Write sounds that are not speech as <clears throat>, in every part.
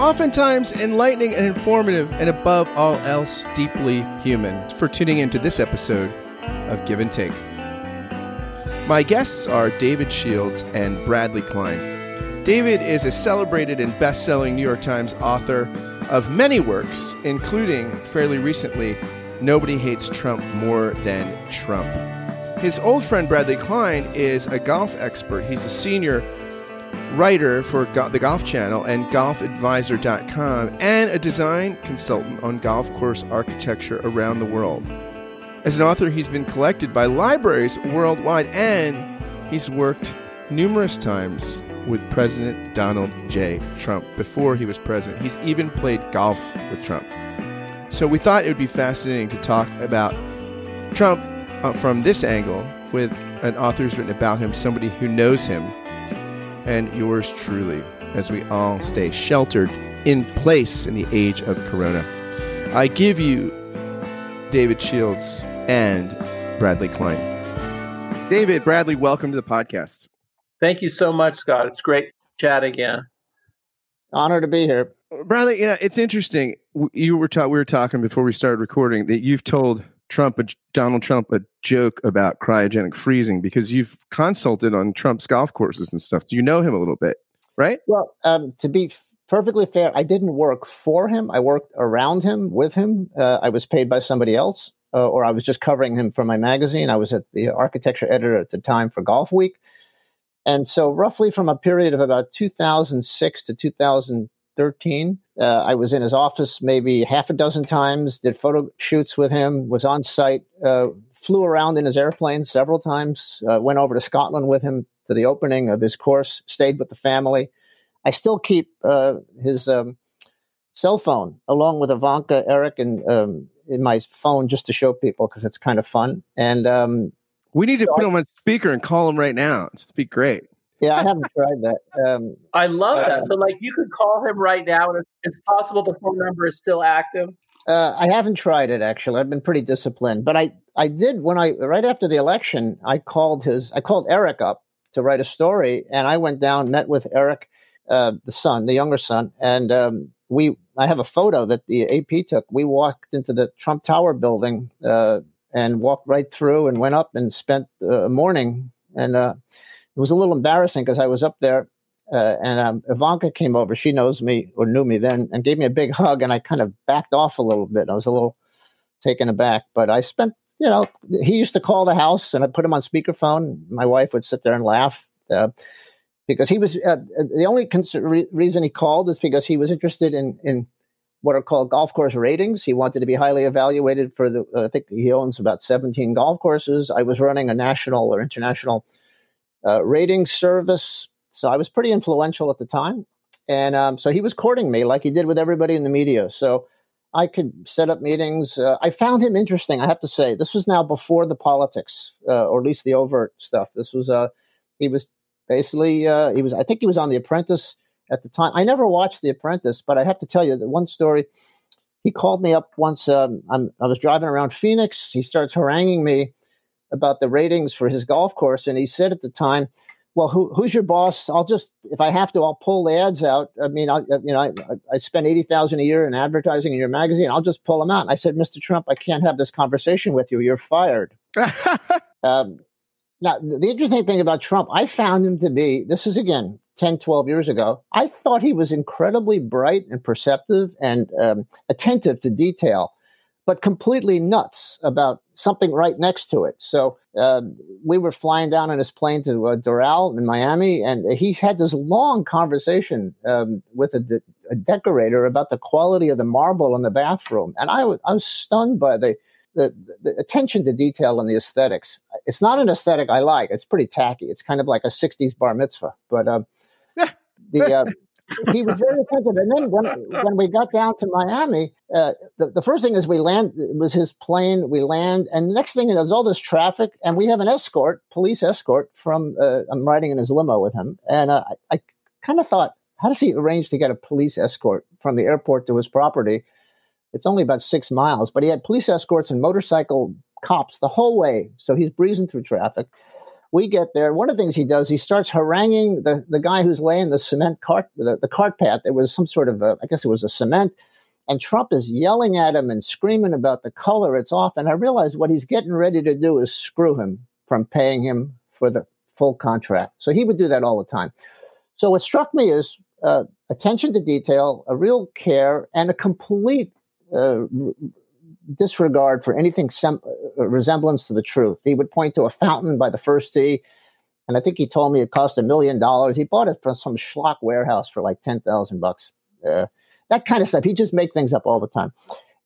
oftentimes enlightening and informative, and above all else, deeply human. For tuning into this episode of Give and Take. My guests are David Shields and Bradley Klein. David is a celebrated and best selling New York Times author of many works, including fairly recently, Nobody Hates Trump More Than Trump. His old friend Bradley Klein is a golf expert. He's a senior writer for Go- the Golf Channel and golfadvisor.com and a design consultant on golf course architecture around the world. As an author, he's been collected by libraries worldwide and he's worked numerous times with President Donald J. Trump before he was president. He's even played golf with Trump. So we thought it would be fascinating to talk about Trump uh, from this angle with an author who's written about him, somebody who knows him, and yours truly, as we all stay sheltered in place in the age of Corona. I give you David Shields and Bradley Klein. David, Bradley, welcome to the podcast. Thank you so much, Scott. It's great to chat again. Honor to be here. Bradley, you know, it's interesting. You were ta- we were talking before we started recording that you've told Trump, a, Donald Trump, a joke about cryogenic freezing because you've consulted on Trump's golf courses and stuff. Do you know him a little bit, right? Well, um, to be f- perfectly fair, I didn't work for him. I worked around him, with him. Uh, I was paid by somebody else, uh, or I was just covering him for my magazine. I was at the architecture editor at the time for Golfweek. And so, roughly from a period of about 2006 to 2013, uh, I was in his office maybe half a dozen times, did photo shoots with him, was on site, uh, flew around in his airplane several times, uh, went over to Scotland with him to the opening of his course, stayed with the family. I still keep uh, his um, cell phone along with Ivanka, Eric, and um, in my phone just to show people because it's kind of fun. And um, we need to so put him on speaker and call him right now. It'd be great. Yeah, I haven't tried that. Um, I love that. So, like, you could call him right now, and it's possible the phone number is still active. Uh, I haven't tried it actually. I've been pretty disciplined, but I I did when I right after the election. I called his I called Eric up to write a story, and I went down, met with Eric, uh, the son, the younger son, and um, we. I have a photo that the AP took. We walked into the Trump Tower building uh, and walked right through and went up and spent a morning. And uh, it was a little embarrassing because I was up there uh, and um, Ivanka came over. She knows me or knew me then and gave me a big <laughs> hug. And I kind of backed off a little bit. I was a little taken aback, but I spent, you know, he used to call the house and I put him on speakerphone. My wife would sit there and laugh. Uh, because he was uh, the only re- reason he called is because he was interested in in what are called golf course ratings. He wanted to be highly evaluated for the. Uh, I think he owns about seventeen golf courses. I was running a national or international uh, rating service, so I was pretty influential at the time. And um, so he was courting me like he did with everybody in the media. So I could set up meetings. Uh, I found him interesting. I have to say, this was now before the politics, uh, or at least the overt stuff. This was uh, he was basically uh, he was. I think he was on The Apprentice at the time. I never watched The Apprentice, but I have to tell you that one story. He called me up once. Um, i was driving around Phoenix. He starts haranguing me about the ratings for his golf course, and he said at the time, "Well, who, who's your boss? I'll just, if I have to, I'll pull the ads out. I mean, I, you know, I, I spend eighty thousand a year in advertising in your magazine. I'll just pull them out." And I said, "Mr. Trump, I can't have this conversation with you. You're fired." <laughs> um, now, the interesting thing about Trump, I found him to be, this is again 10, 12 years ago, I thought he was incredibly bright and perceptive and um, attentive to detail, but completely nuts about something right next to it. So uh, we were flying down in his plane to uh, Doral in Miami, and he had this long conversation um, with a, de- a, decorator about the quality of the marble in the bathroom. And I, w- I was stunned by the the, the attention to detail and the aesthetics. It's not an aesthetic I like. It's pretty tacky. It's kind of like a '60s bar mitzvah. But uh, <laughs> the uh, he was very attentive. And then when when we got down to Miami, uh, the, the first thing is we land it was his plane. We land, and the next thing is there's all this traffic, and we have an escort, police escort from. Uh, I'm riding in his limo with him, and uh, I, I kind of thought, how does he arrange to get a police escort from the airport to his property? It's only about six miles, but he had police escorts and motorcycle cops the whole way. So he's breezing through traffic. We get there. One of the things he does, he starts haranguing the, the guy who's laying the cement cart, the, the cart path. It was some sort of, a, I guess it was a cement. And Trump is yelling at him and screaming about the color it's off. And I realize what he's getting ready to do is screw him from paying him for the full contract. So he would do that all the time. So what struck me is uh, attention to detail, a real care, and a complete uh, disregard for anything sem- uh, resemblance to the truth. He would point to a fountain by the first tee, and I think he told me it cost a million dollars. He bought it from some schlock warehouse for like ten thousand bucks. Uh, that kind of stuff. He just make things up all the time.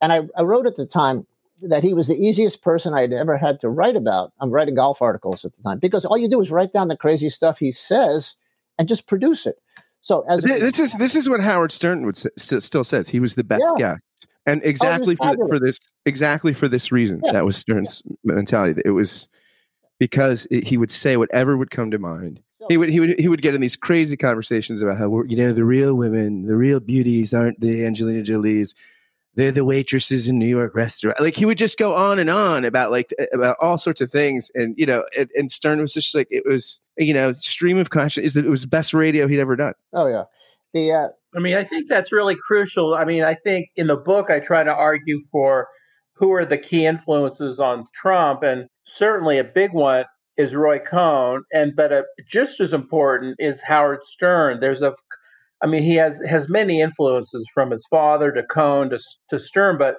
And I, I wrote at the time that he was the easiest person I'd ever had to write about. I'm writing golf articles at the time because all you do is write down the crazy stuff he says and just produce it. So as this is this is what Howard Stern would say, still says he was the best yeah. guest, and oh, exactly for, for this exactly for this reason yeah. that was Stern's yeah. mentality. It was because it, he would say whatever would come to mind. He would he would he would get in these crazy conversations about how you know the real women, the real beauties aren't the Angelina Jolie's they're the waitresses in New York restaurant. Like he would just go on and on about like about all sorts of things, and you know, and, and Stern was just like it was, you know, stream of consciousness. It was the best radio he'd ever done. Oh yeah, the. Uh, I mean, I think that's really crucial. I mean, I think in the book I try to argue for who are the key influences on Trump, and certainly a big one is Roy Cohn, and but a, just as important is Howard Stern. There's a I mean, he has has many influences from his father to Cohn to, to Stern, but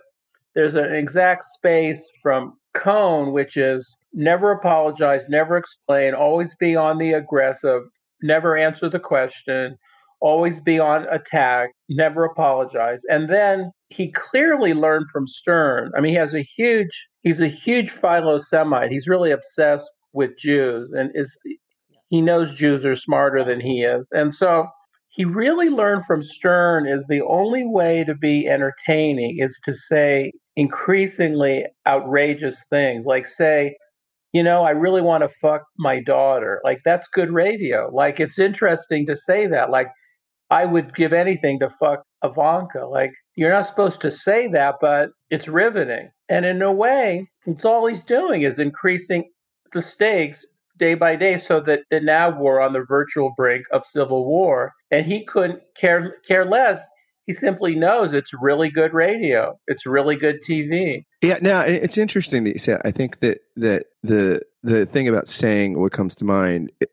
there's an exact space from Cohn, which is never apologize, never explain, always be on the aggressive, never answer the question, always be on attack, never apologize. And then he clearly learned from Stern. I mean, he has a huge, he's a huge philo Semite. He's really obsessed with Jews and is he knows Jews are smarter than he is. And so he really learned from Stern is the only way to be entertaining is to say increasingly outrageous things, like say, you know, I really want to fuck my daughter. Like that's good radio. Like it's interesting to say that. Like I would give anything to fuck Ivanka. Like you're not supposed to say that, but it's riveting. And in a way, it's all he's doing is increasing the stakes day by day so that, that now we're on the virtual brink of civil war and he couldn't care care less he simply knows it's really good radio it's really good tv yeah now it's interesting that you say i think that that the the thing about saying what comes to mind it,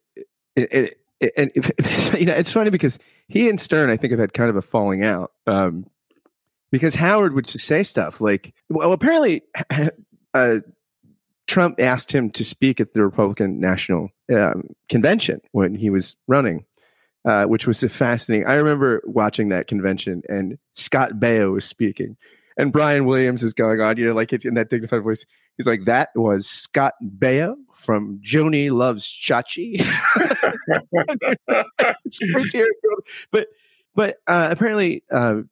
it, it, and <laughs> you know it's funny because he and stern i think have had kind of a falling out um, because howard would say stuff like well apparently <laughs> uh, Trump asked him to speak at the Republican National um, Convention when he was running, uh, which was fascinating. I remember watching that convention, and Scott Baio was speaking, and Brian Williams is going on, you know, like it's in that dignified voice. He's like, "That was Scott Baio from Joanie Loves Chachi." <laughs> it's but but uh, apparently uh,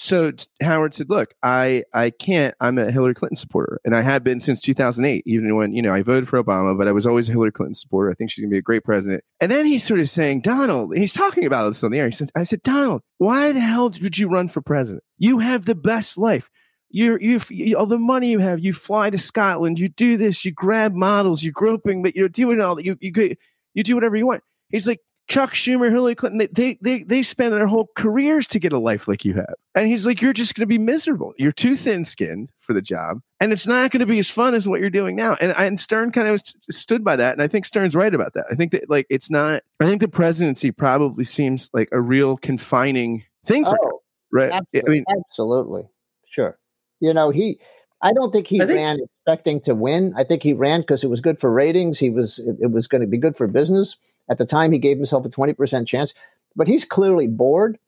so Howard said, "Look, I I can't. I'm a Hillary Clinton supporter, and I have been since 2008. Even when you know I voted for Obama, but I was always a Hillary Clinton supporter. I think she's going to be a great president." And then he's sort of saying, "Donald," he's talking about this on the air. He said, "I said, Donald, why the hell did you run for president? You have the best life. You're you all the money you have. You fly to Scotland. You do this. You grab models. You're groping, but you're doing all that. You you you do whatever you want." He's like, Chuck Schumer, Hillary Clinton, they, they, they spend their whole careers to get a life like you have. And he's like, you're just going to be miserable. You're too thin skinned for the job. And it's not going to be as fun as what you're doing now. And, and Stern kind of stood by that. And I think Stern's right about that. I think that, like, it's not, I think the presidency probably seems like a real confining thing for oh, him. Right. Absolutely, I mean, absolutely. Sure. You know, he, I don't think he think, ran expecting to win. I think he ran because it was good for ratings. He was, it, it was going to be good for business at the time, he gave himself a 20% chance, but he's clearly bored.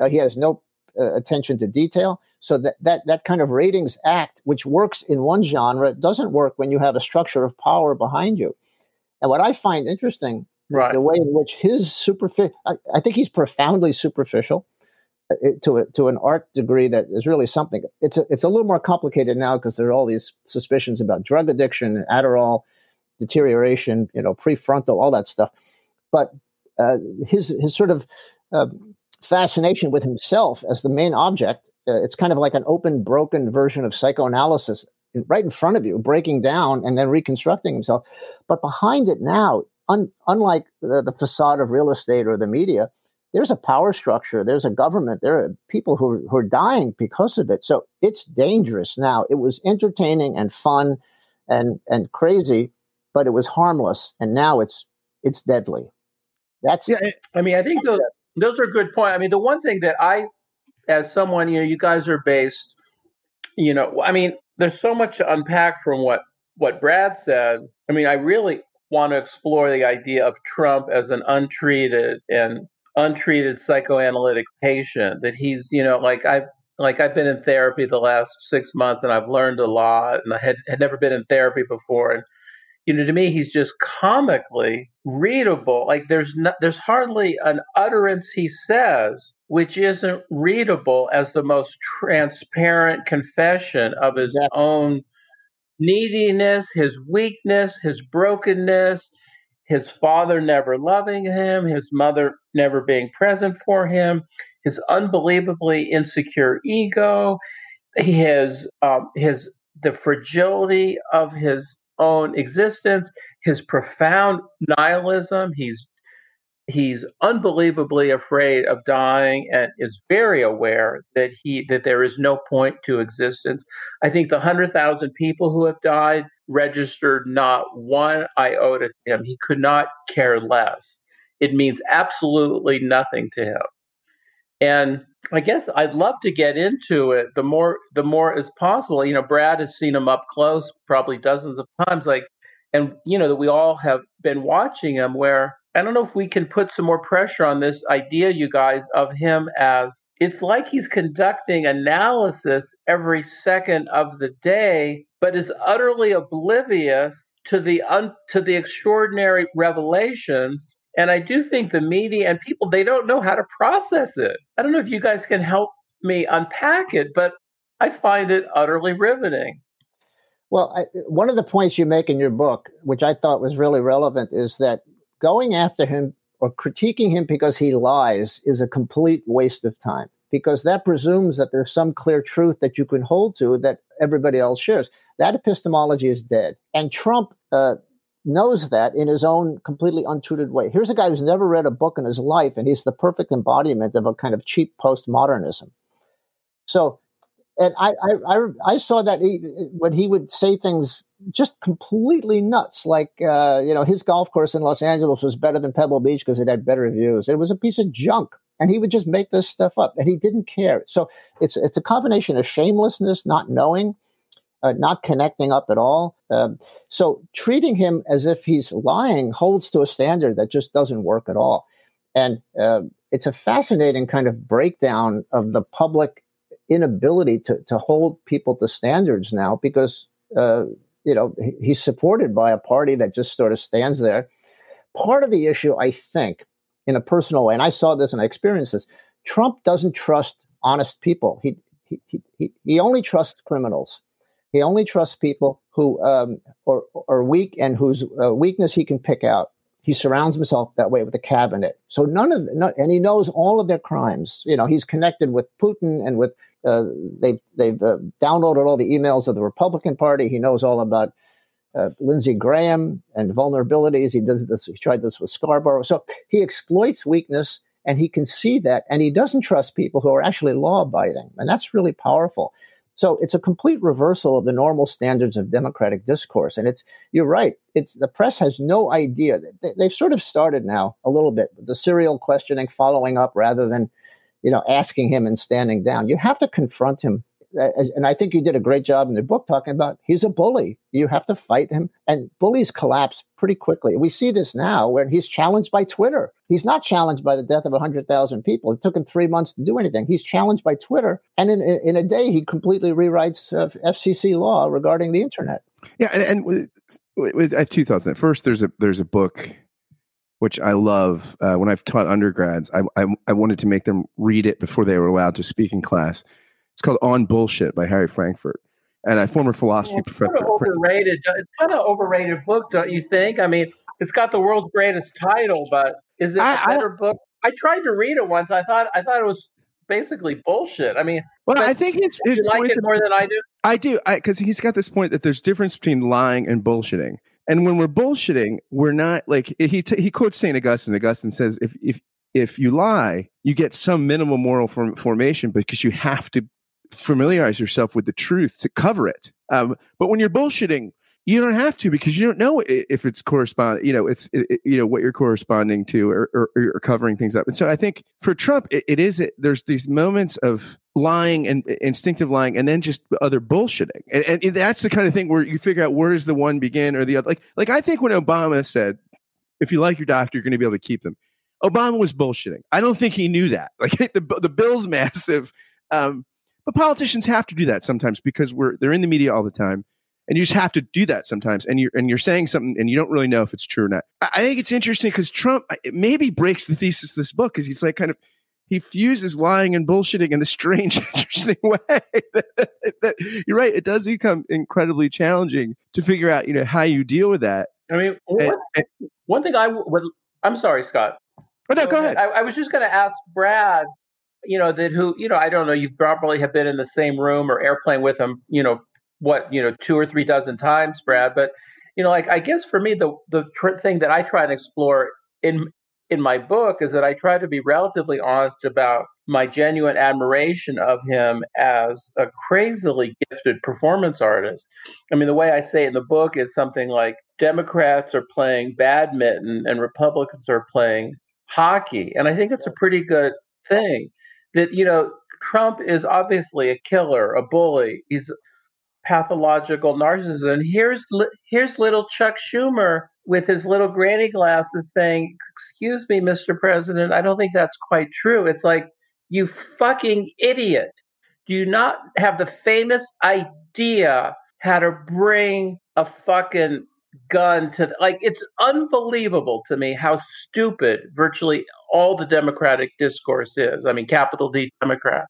Uh, he has no uh, attention to detail. So that, that, that kind of ratings act, which works in one genre, doesn't work when you have a structure of power behind you. And what I find interesting Right. The way in which his superficial, I, I think he's profoundly superficial uh, to a, to an art degree that is really something. It's a, it's a little more complicated now because there are all these suspicions about drug addiction, Adderall, deterioration, you know, prefrontal, all that stuff. But uh, his his sort of uh, fascination with himself as the main object, uh, it's kind of like an open, broken version of psychoanalysis right in front of you, breaking down and then reconstructing himself. But behind it now, un, unlike the, the, facade of real estate or the media, there's a power structure, there's a government, there are people who, who are dying because of it. So it's dangerous now. It was entertaining and fun and and crazy, but it was harmless, and now it's it's deadly. That's yeah. I mean, I think those those are good points. I mean, the one thing that I, as someone, you know, you guys are based, you know, I mean, there's so much to unpack from what what Brad said. I mean, I really want to explore the idea of Trump as an untreated and untreated psychoanalytic patient. That he's, you know, like I've like I've been in therapy the last six months and I've learned a lot, and I had had never been in therapy before, and you know, to me, he's just comically readable. Like there's no, there's hardly an utterance he says which isn't readable as the most transparent confession of his own neediness, his weakness, his brokenness, his father never loving him, his mother never being present for him, his unbelievably insecure ego, his um, his the fragility of his own existence, his profound nihilism. He's he's unbelievably afraid of dying and is very aware that he that there is no point to existence. I think the hundred thousand people who have died registered not one iota to him. He could not care less. It means absolutely nothing to him. And I guess I'd love to get into it. The more the more as possible. You know, Brad has seen him up close probably dozens of times. Like, and you know that we all have been watching him. Where I don't know if we can put some more pressure on this idea, you guys, of him as it's like he's conducting analysis every second of the day, but is utterly oblivious to the un, to the extraordinary revelations and I do think the media and people, they don't know how to process it. I don't know if you guys can help me unpack it, but I find it utterly riveting. Well, I, one of the points you make in your book, which I thought was really relevant, is that going after him or critiquing him because he lies is a complete waste of time because that presumes that there's some clear truth that you can hold to that everybody else shares. That epistemology is dead. And Trump uh, knows that in his own completely untutored way. Here's a guy who's never read a book in his life, and he's the perfect embodiment of a kind of cheap postmodernism. So, and I, I, I, I saw that he, when he would say things just completely nuts, like uh, you know his golf course in Los Angeles was better than Pebble Beach because it had better views. It was a piece of junk, and he would just make this stuff up, and he didn't care. So it's it's a combination of shamelessness, not knowing, uh, not connecting up at all. Um, so treating him as if he's lying holds to a standard that just doesn't work at all. And uh, it's a fascinating kind of breakdown of the public inability to, to hold people to standards now because, uh, you know, he's supported by a party that just sort of stands there. Part of the issue, I think, in a personal way, and I saw this and I experienced this, Trump doesn't trust honest people. He, he, he, he only trusts criminals. He only trusts people who um, are, are weak and whose uh, weakness he can pick out. He surrounds himself that way with a cabinet. So none of, no, and he knows all of their crimes. You know, he's connected with Putin and with uh, they've they've uh, downloaded all the emails of the Republican Party. He knows all about uh, Lindsey Graham and vulnerabilities. He does this. He tried this with Scarborough. So he exploits weakness, and he can see that, and he doesn't trust people who are actually law abiding, and that's really powerful. So it's a complete reversal of the normal standards of democratic discourse. And it's, you're right. It's the press has no idea. They, have sort of started now a little bit, the serial questioning, following up rather than, you know, asking him and standing down. You have to confront him and I think you did a great job in the book talking about he's a bully. You have to fight him. And bullies collapse pretty quickly. We see this now when he's challenged by Twitter. He's not challenged by the death of 100,000 people. It took him three months to do anything. He's challenged by Twitter. And in, in a day, he completely rewrites uh, FCC law regarding the internet. Yeah. And, and with, with, two thoughts. First, there's a, there's a book which I love. Uh, when I've taught undergrads, I, I, I wanted to make them read it before they were allowed to speak in class. It's called On Bullshit by Harry Frankfurt, and a former philosophy yeah, it's professor. Kind of overrated. Uh, it's kind of overrated book, don't you think? I mean, it's got the world's greatest title, but is it I, a better I, book? I tried to read it once. I thought I thought it was basically bullshit. I mean, well, I think it's you like it more than I do. I do, because he's got this point that there's difference between lying and bullshitting. And when we're bullshitting, we're not like he t- he quotes Saint Augustine. Augustine says, if if if you lie, you get some minimal moral form- formation because you have to familiarize yourself with the truth to cover it. Um, but when you're bullshitting, you don't have to because you don't know if it's correspond. You know, it's it, you know what you're corresponding to or, or, or, covering things up. And so I think for Trump, it, it is. It, there's these moments of lying and instinctive lying, and then just other bullshitting. And, and that's the kind of thing where you figure out where does the one begin or the other. Like like I think when Obama said, "If you like your doctor, you're going to be able to keep them." Obama was bullshitting. I don't think he knew that. <laughs> Like the the bill's <laughs> massive. Um, but politicians have to do that sometimes because we're they're in the media all the time and you just have to do that sometimes and you're and you're saying something and you don't really know if it's true or not. I think it's interesting because trump maybe breaks the thesis of this book because he's like kind of he fuses lying and bullshitting in a strange <laughs> interesting way. That, <laughs> that, you're right it does become incredibly challenging to figure out you know how you deal with that. I mean one, and, one thing i would i'm sorry scott. Oh no go ahead. I, I was just going to ask brad you know that who you know i don't know you probably have been in the same room or airplane with him you know what you know two or three dozen times, Brad. But you know, like I guess for me, the the tr- thing that I try and explore in in my book is that I try to be relatively honest about my genuine admiration of him as a crazily gifted performance artist. I mean, the way I say it in the book is something like Democrats are playing badminton and Republicans are playing hockey. And I think it's a pretty good thing that, you know, Trump is obviously a killer, a bully. He's pathological narcissism. Here's here's little Chuck Schumer with his little granny glasses saying, "Excuse me, Mr. President, I don't think that's quite true." It's like you fucking idiot. Do you not have the famous idea how to bring a fucking gun to like it's unbelievable to me how stupid virtually all the democratic discourse is i mean capital d democrat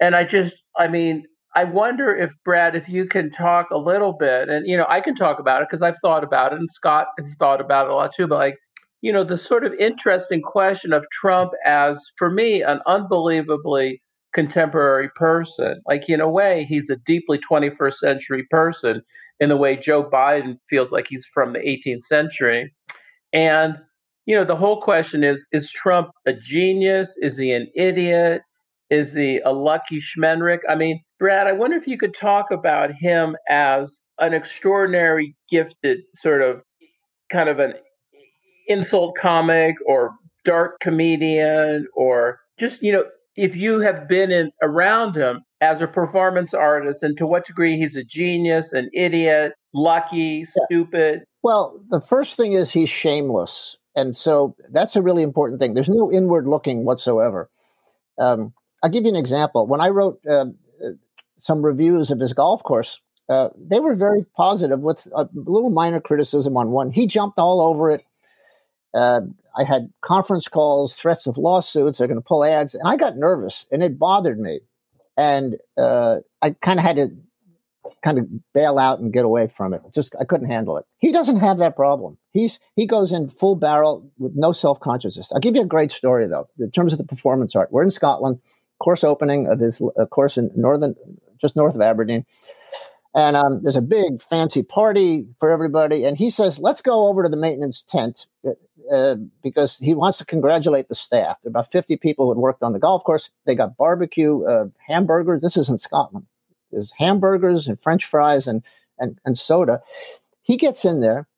and i just i mean I wonder if Brad, if you can talk a little bit, and you know, I can talk about it because I've thought about it, and Scott has thought about it a lot too. But like, you know, the sort of interesting question of Trump as, for me, an unbelievably contemporary person. Like, in a way, he's a deeply 21st century person in the way Joe Biden feels like he's from the 18th century. And, you know, the whole question is is Trump a genius? Is he an idiot? Is he a lucky schmenrick? I mean, Brad, I wonder if you could talk about him as an extraordinary, gifted sort of kind of an insult comic or dark comedian or just, you know, if you have been in around him as a performance artist and to what degree he's a genius, an idiot, lucky, stupid. Well, the first thing is he's shameless. And so that's a really important thing. There's no inward looking whatsoever. Um, I'll give you an example. When I wrote uh, some reviews of his golf course, uh, they were very positive with a little minor criticism on one. He jumped all over it. Uh, I had conference calls, threats of lawsuits. They're going to pull ads, and I got nervous, and it bothered me. And uh, I kind of had to kind of bail out and get away from it. Just I couldn't handle it. He doesn't have that problem. He's he goes in full barrel with no self consciousness. I'll give you a great story though. In terms of the performance art, we're in Scotland course opening of his uh, course in northern, just north of Aberdeen. And um, there's a big fancy party for everybody. And he says, let's go over to the maintenance tent uh, uh because he wants to congratulate the staff. There are about 50 people who had worked on the golf course. They got barbecue, uh, hamburgers. This is in Scotland. There's hamburgers and French fries and, and, and soda. He gets in there,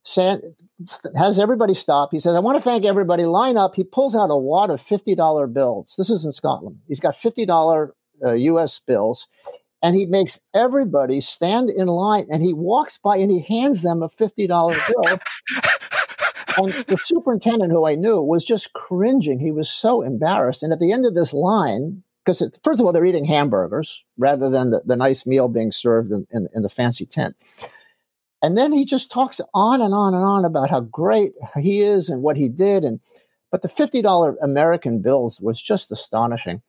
has everybody stop. He says, I want to thank everybody. Line up. He pulls out a wad of $50 bills. This is in Scotland. He's got $50 uh, US bills. And he makes everybody stand in line and he walks by and he hands them a $50 <laughs> bill. and the superintendent, who I knew, was just cringing. He was so embarrassed. And at the end of this line, because first of all, they're eating hamburgers rather than the, the nice meal being served in, in, in the fancy tent. And then he just talks on and on and on about how great he is and what he did. And but the $50 American bills was just astonishing.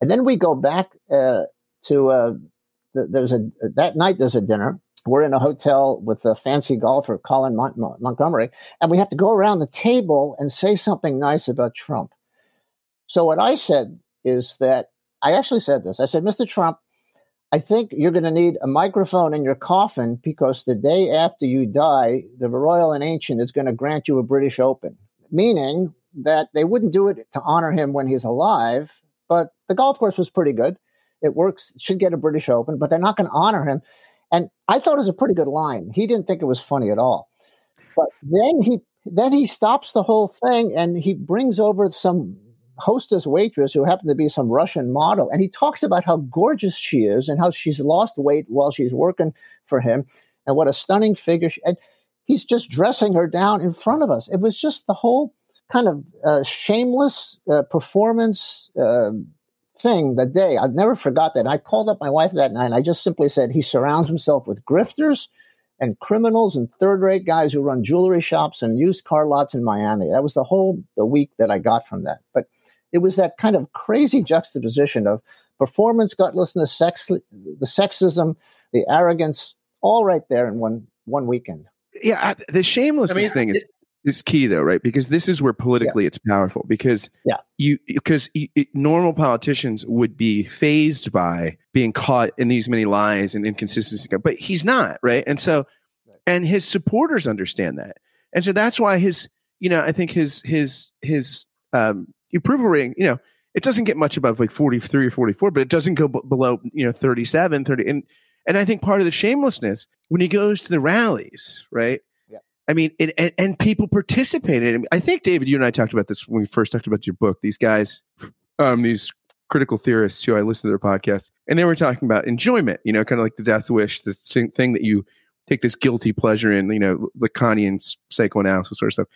And then we go back uh, to uh, there's a that night there's a dinner. We're in a hotel with a fancy golfer, Colin Mont- Montgomerie, and we have to go around the table and say something nice about Trump. So what I said is that I actually said this. I said, Mr. Trump, I think you're going to need a microphone in your coffin because the day after you die, the Royal and Ancient is going to grant you a British Open, meaning that they wouldn't do it to honor him when he's alive, but the golf course was pretty good. It works, should get a British Open, but they're not going to honor him. And I thought it was a pretty good line. He didn't think it was funny at all. But then he then he stops the whole thing and he brings over some hostess waitress who happened to be some Russian model, and he talks about how gorgeous she is and how she's lost weight while she's working for him, and what a stunning figure. She, and he's just dressing her down in front of us. It was just the whole kind of uh, shameless uh, performance uh, thing that day. I've never forgot that. I called up my wife that night and I just simply said he surrounds himself with grifters and criminals and third rate guys who run jewelry shops and used car lots in Miami. That was the whole the week that I got from that. But it was that kind of crazy juxtaposition of performance gutlessness, sex, the sexism, the arrogance, all right there in one one weekend. Yeah, the shamelessness I mean, thing is, is key though, right? Because this is where politically yeah. it's powerful. Because yeah, you because normal politicians would be fazed by being caught in these many lies and inconsistencies, but he's not, right? And so, and his supporters understand that, and so that's why his, you know, I think his his his um approval rating, you know, it doesn't get much above like 43 or 44, but it doesn't go b- below, you know, 37, 30. And, and I think part of the shamelessness when he goes to the rallies, right? I mean, it, and, and people participated. I think, David, you and I talked about this when we first talked about your book. These guys, um, these critical theorists who I listen to their podcast, and they were talking about enjoyment, you know, kind of like the death wish, the thing, thing that you take this guilty pleasure in, you know, Lacanian psychoanalysis sort of stuff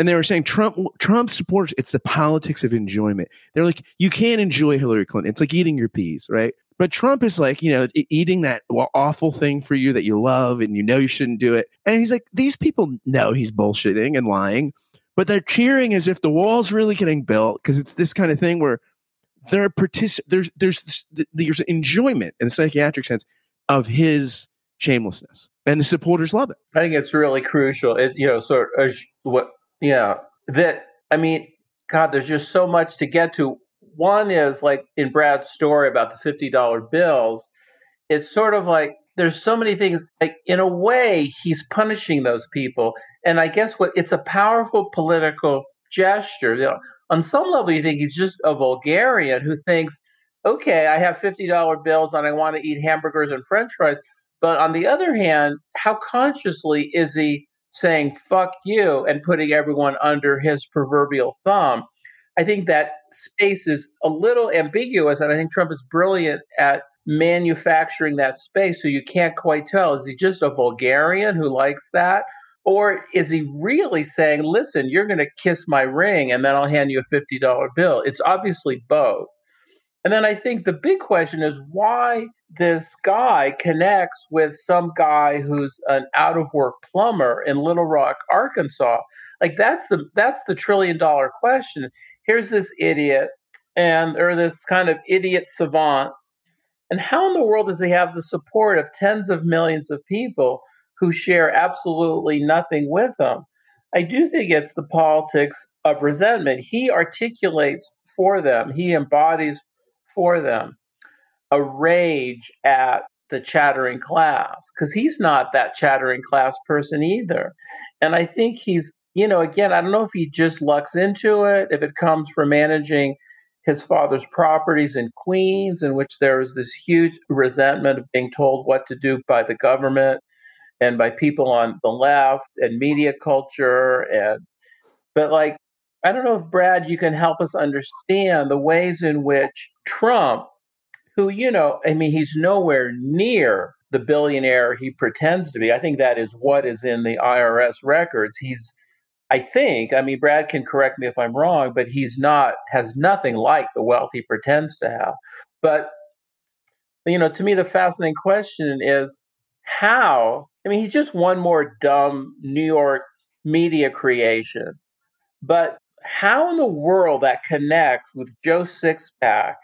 and they were saying Trump Trump supporters it's the politics of enjoyment. They're like you can't enjoy Hillary Clinton. It's like eating your peas, right? But Trump is like, you know, eating that awful thing for you that you love and you know you shouldn't do it. And he's like, these people know he's bullshitting and lying, but they're cheering as if the wall's really getting built because it's this kind of thing where they're there's there's this, there's enjoyment in the psychiatric sense of his shamelessness, and the supporters love it. I think it's really crucial. It, you know, sort of uh, what yeah. That, I mean, God, there's just so much to get to. One is like in Brad's story about the $50 bills, it's sort of like there's so many things like in a way he's punishing those people. And i guess what it's a powerful political gesture. On some level you think he's just a vulgarian who thinks okay i have $50 bills and i want to eat hamburgers and french fries. But on the other hand how consciously is he saying fuck you and putting everyone under his proverbial thumb. I think that space is a little ambiguous, and I think Trump is brilliant at manufacturing that space so you can't quite tell. Is he just a vulgarian who likes that? Or is he really saying, listen, you're going to kiss my ring and then I'll hand you a $50 bill? It's obviously both. And then I think the big question is why this guy connects with some guy who's an out of work plumber in Little Rock, Arkansas. Like that's the that's the trillion dollar question. Here's this idiot and or this kind of idiot savant. And how in the world does he have the support of tens of millions of people who share absolutely nothing with him? I do think it's the politics of resentment. He articulates for them, he embodies for them a rage at the chattering class because he's not that chattering class person either. And I think he's, you know, again, I don't know if he just lucks into it, if it comes from managing his father's properties in Queens, in which there is this huge resentment of being told what to do by the government and by people on the left and media culture. And, but like, I don't know if Brad, you can help us understand the ways in which Trump who, you know, I mean, he's nowhere near the billionaire he pretends to be. I think that is what is in the IRS records. He's, I think, I mean, Brad can correct me if I'm wrong, but he's not, has nothing like the wealth he pretends to have. But, you know, to me, the fascinating question is how, I mean, he's just one more dumb New York media creation. But how in the world that connects with Joe Sixpack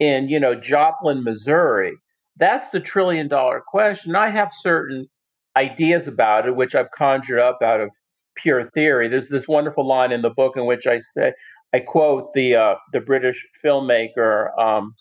in, you know, Joplin, Missouri? That's the trillion dollar question. I have certain ideas about it, which I've conjured up out of pure theory. There's this wonderful line in the book in which I say, I quote the uh, the British filmmaker, um,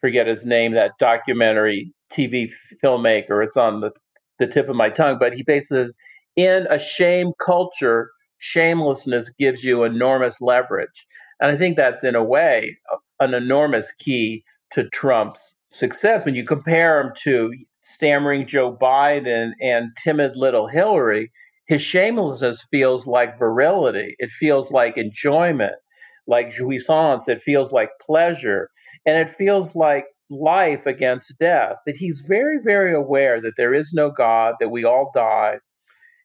forget his name, that documentary TV filmmaker. It's on the, the tip of my tongue, but he basically says, in a shame culture, shamelessness gives you enormous leverage. And I think that's in a way an enormous key to Trump's success. When you compare him to stammering Joe Biden and timid little Hillary, his shamelessness feels like virility. It feels like enjoyment, like jouissance. It feels like pleasure. And it feels like life against death. That he's very, very aware that there is no God, that we all die,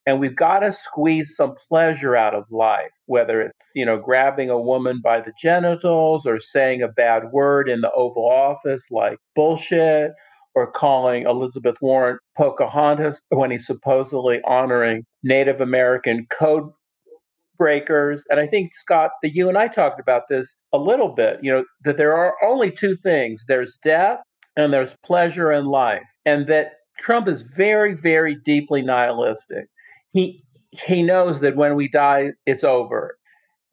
and we've got to squeeze some pleasure out of life whether it's you know grabbing a woman by the genitals or saying a bad word in the oval office like bullshit or calling elizabeth warren pocahontas when he's supposedly honoring native american code breakers and i think scott that you and i talked about this a little bit you know that there are only two things there's death and there's pleasure in life and that Trump is very, very deeply nihilistic he he knows that when we die, it's over,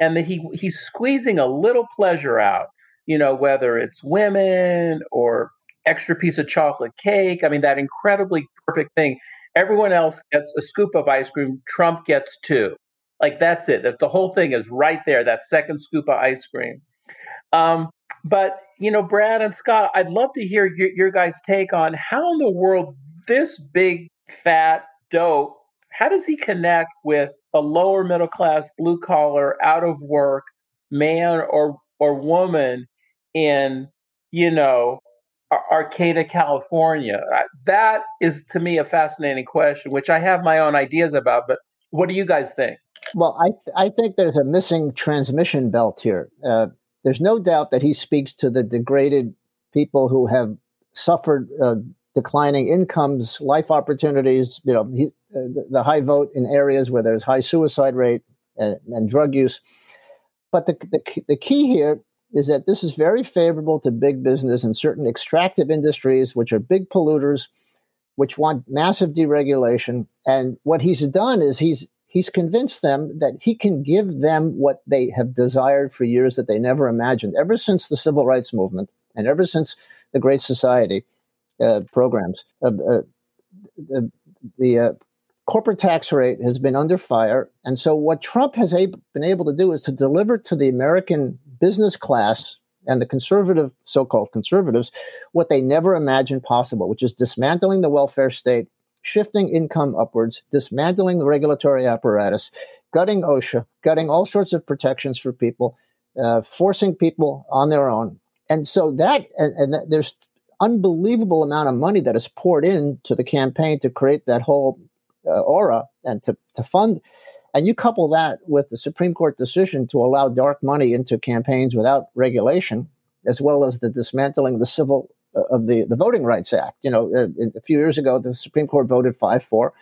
and that he he's squeezing a little pleasure out. You know, whether it's women or extra piece of chocolate cake. I mean, that incredibly perfect thing. Everyone else gets a scoop of ice cream. Trump gets two. Like that's it. That the whole thing is right there. That second scoop of ice cream. Um, but you know, Brad and Scott, I'd love to hear your, your guys' take on how in the world this big fat dope how does he connect with a lower middle class, blue collar, out of work man or or woman in you know Arcata, California? That is to me a fascinating question, which I have my own ideas about. But what do you guys think? Well, I th- I think there's a missing transmission belt here. Uh, there's no doubt that he speaks to the degraded people who have suffered uh, declining incomes, life opportunities. You know, he, uh, the, high vote in areas where there's high suicide rate and, and drug use. But the, the the key here is that this is very favorable to big business and certain extractive industries, which are big polluters, which want massive deregulation. And what he's done is he's he's convinced them that he can give them what they have desired for years that they never imagined, ever since the civil rights movement and ever since the Great Society uh, programs. Uh, uh, the, the uh, corporate tax rate has been under fire. And so, what Trump has been able to do is to deliver to the American business class and the conservative, so called conservatives, what they never imagined possible, which is dismantling the welfare state, shifting income upwards, dismantling the regulatory apparatus, gutting OSHA, gutting all sorts of protections for people, uh, forcing people on their own. And so that, and, and there's unbelievable amount of money that is poured into the campaign to create that whole uh, aura and to, to fund. And you couple that with the Supreme Court decision to allow dark money into campaigns without regulation, as well as the dismantling of the civil uh, of the, the Voting Rights Act. You know, uh, a few years ago, the Supreme Court voted 5 4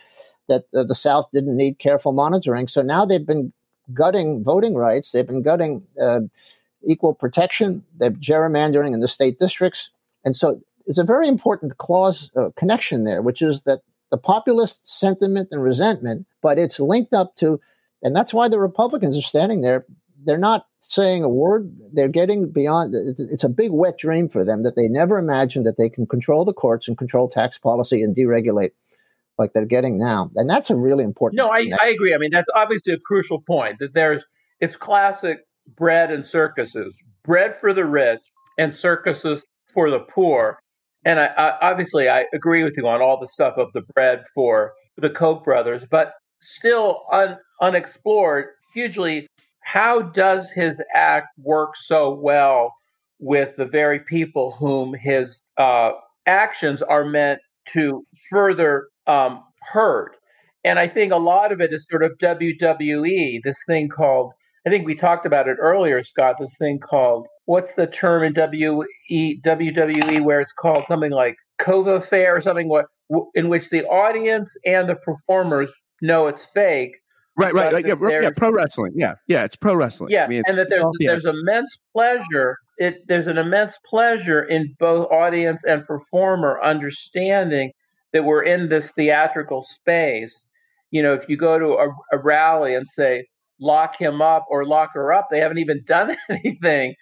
that uh, the South didn't need careful monitoring. So now they've been gutting voting rights, they've been gutting uh, equal protection, they're gerrymandering in the state districts. And so it's a very important clause uh, connection there, which is that the populist sentiment and resentment, but it's linked up to, and that's why the Republicans are standing there. They're not saying a word. They're getting beyond. It's a big wet dream for them that they never imagined that they can control the courts and control tax policy and deregulate like they're getting now. And that's a really important. No, I, I agree. I mean, that's obviously a crucial point that there's, it's classic bread and circuses, bread for the rich and circuses for the poor. And I, I, obviously, I agree with you on all the stuff of the bread for the Koch brothers, but still un, unexplored hugely. How does his act work so well with the very people whom his uh, actions are meant to further um, hurt? And I think a lot of it is sort of WWE, this thing called, I think we talked about it earlier, Scott, this thing called what's the term in WWE WWE where it's called something like Kova Fair or something what in which the audience and the performers know it's fake. Right, right, right yeah, yeah, pro wrestling. Yeah, yeah, it's pro wrestling. Yeah, I mean, and that there's there's immense pleasure. It there's an immense pleasure in both audience and performer understanding that we're in this theatrical space. You know, if you go to a, a rally and say lock him up or lock her up, they haven't even <laughs> done anything,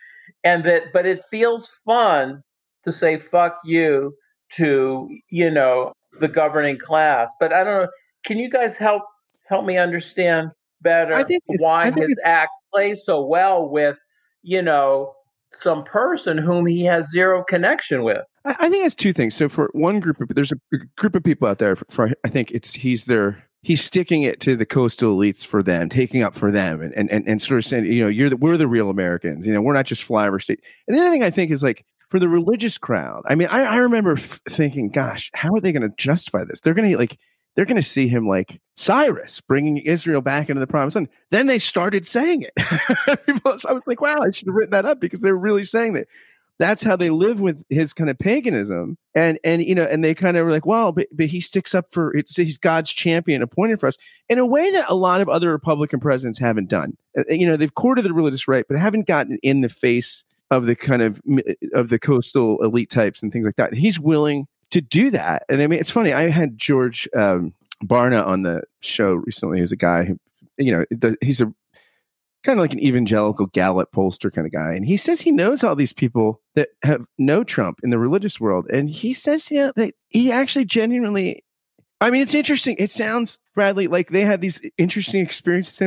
and that but it feels fun to say fuck you to you know the governing class. But I don't know. Can you guys help help me understand better I think why I think his act plays so well with you know some person whom he has zero connection with? I, I think it's two things. So for one group of there's a group of people out there. For, for I think it's he's their he's sticking it to the coastal elites for them, taking up for them, and and and sort of saying, you know, you're the, we're the real Americans. You know, we're not just flyover state. And the other thing I think is like for the religious crowd. I mean, I, I remember f- thinking, gosh, how are they going to justify this? They're going to like, they're going to see him like Cyrus bringing Israel back into the promised land. Then they started saying it. <laughs> I was like, wow, I should have written that up because they're really saying that. That's how they live with his kind of paganism, and and you know, and they kind of were like, well, but, but he sticks up for it's he's God's champion, appointed for us in a way that a lot of other Republican presidents haven't done. Uh, you know, they've courted the religious right, but haven't gotten in the face of the kind of of the coastal elite types and things like that. he's willing to do that. And I mean, it's funny. I had George um, Barna on the show recently. He's a guy who, you know, he's a kind of like an evangelical Gallup pollster kind of guy, and he says he knows all these people that have no Trump in the religious world, and he says, yeah, that he actually genuinely I mean, it's interesting. It sounds Bradley like they had these interesting experiences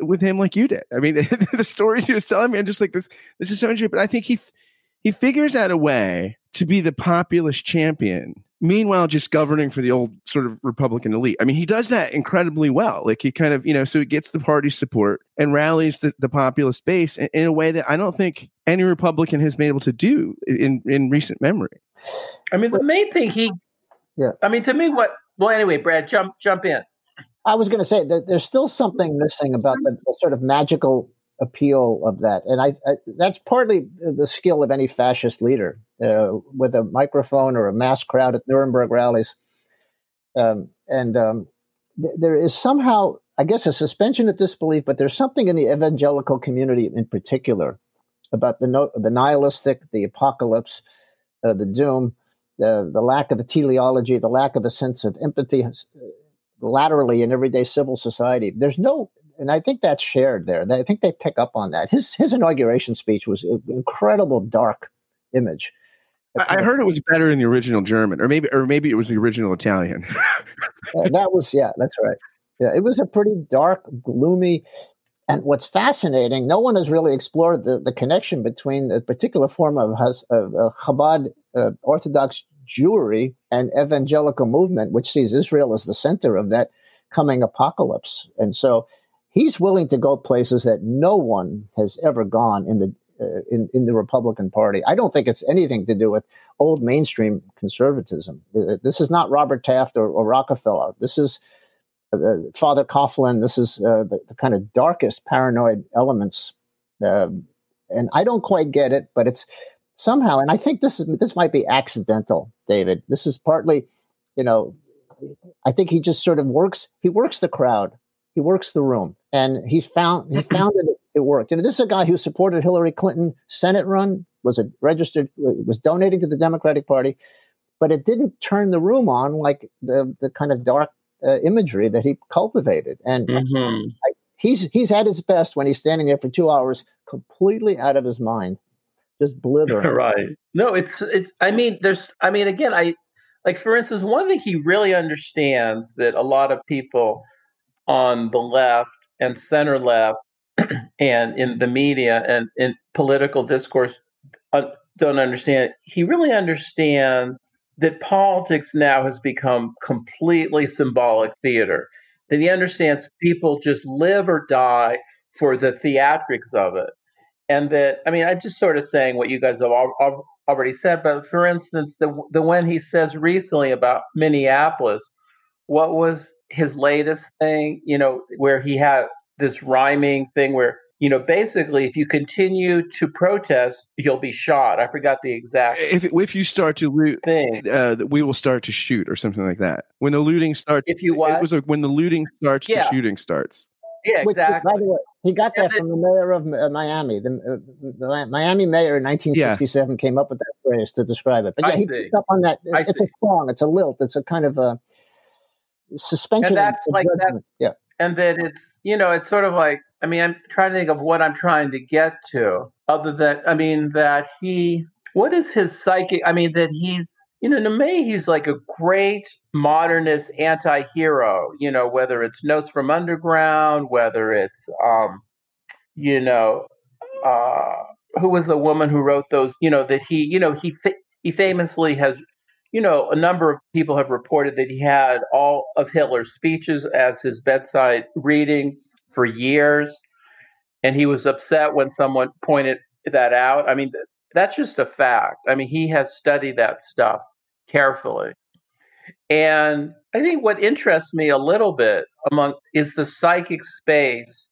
with him, like you did. I mean, <laughs> the stories he was telling me, I'm just like this. This is so interesting. But I think he he figures out a way to be the populist champion. Meanwhile, just governing for the old sort of Republican elite. I mean, he does that incredibly well. Like he kind of, you know, so he gets the party support and rallies the, the populist base in, in a way that I don't think any Republican has been able to do in in recent memory. I mean, the main thing he yeah. I mean, to me, what well, anyway, Brad, jump jump in. I was going to say that there's still something missing about the, the sort of magical appeal of that, and I, I, that's partly the skill of any fascist leader uh, with a microphone or a mass crowd at Nuremberg rallies, um, and um, th- there is somehow, I guess, a suspension of disbelief, but there's something in the evangelical community in particular about the no- the nihilistic, the apocalypse, uh, the doom the, the lack of a teleology, the lack of a sense of empathy uh, laterally in everyday civil society. There's no, and I think that's shared there. I think they pick up on that. His his inauguration speech was an incredible dark image. I heard it was better in the original German, or maybe, or maybe it was the original Italian. <laughs> that was, yeah, that's right. Yeah, it was a pretty dark, gloomy. And what's fascinating, no one has really explored the, the connection between a particular form of, of, of Chabad uh, Orthodox Jewry and evangelical movement, which sees Israel as the center of that coming apocalypse. And so he's willing to go places that no one has ever gone in the uh, in, in the Republican Party. I don't think it's anything to do with old mainstream conservatism. Uh, this is not Robert Taft or, or Rockefeller. This is uh, Father Coughlin. This is uh, the, the, kind of darkest paranoid elements. Um, and I don't quite get it, but it's somehow, and I think this is this might be accidental, David. This is partly, you know, I think he just sort of works. He works the crowd. He works the room, and he found he <clears throat> found it. It worked. And this is a guy who supported Hillary Clinton Senate run. Was a registered. Was donating to the Democratic Party, but it didn't turn the room on like the the kind of dark uh, imagery that he cultivated. And mm-hmm. I, he's he's at his best when he's standing there for two hours, completely out of his mind just <laughs> blithering. right. No, it's it's. I mean, there's. I mean, again, I like for instance, one thing he really understands that a lot of people on the left and center left <clears throat> and in the media and in political discourse uh, don't understand. He really understands that politics now has become completely symbolic theater. That he understands people just live or die for the theatrics of it and that I mean, I'm just sort of saying what you guys have all, already said. But for instance, the the one he says recently about Minneapolis, what was his latest thing? You know, where he had this rhyming thing where you know, basically, if you continue to protest, you'll be shot. I forgot the exact If if you start to loot, thing. uh, we will start to shoot or something like that. When the looting starts, If you it was like when the looting starts, the shooting starts. yeah, Which, exactly. by the way, he got And that from the mayor of uh, Miami. The, uh, the Miami mayor in 1967 came up with that phrase to describe it. But yeah, I he see. picked up on that. I It's see. a song. It's a lilt. It's a kind of a suspension. And that's like that- Yeah. and that it's you know it's sort of like i mean i'm trying to think of what i'm trying to get to other than i mean that he what is his psychic i mean that he's you know to me he's like a great modernist anti-hero you know whether it's notes from underground whether it's um you know uh who was the woman who wrote those you know that he you know he fa- he famously has you know, a number of people have reported that he had all of Hitler's speeches as his bedside reading for years. And he was upset when someone pointed that out. I mean, that's just a fact. I mean, he has studied that stuff carefully. And I think what interests me a little bit among is the psychic space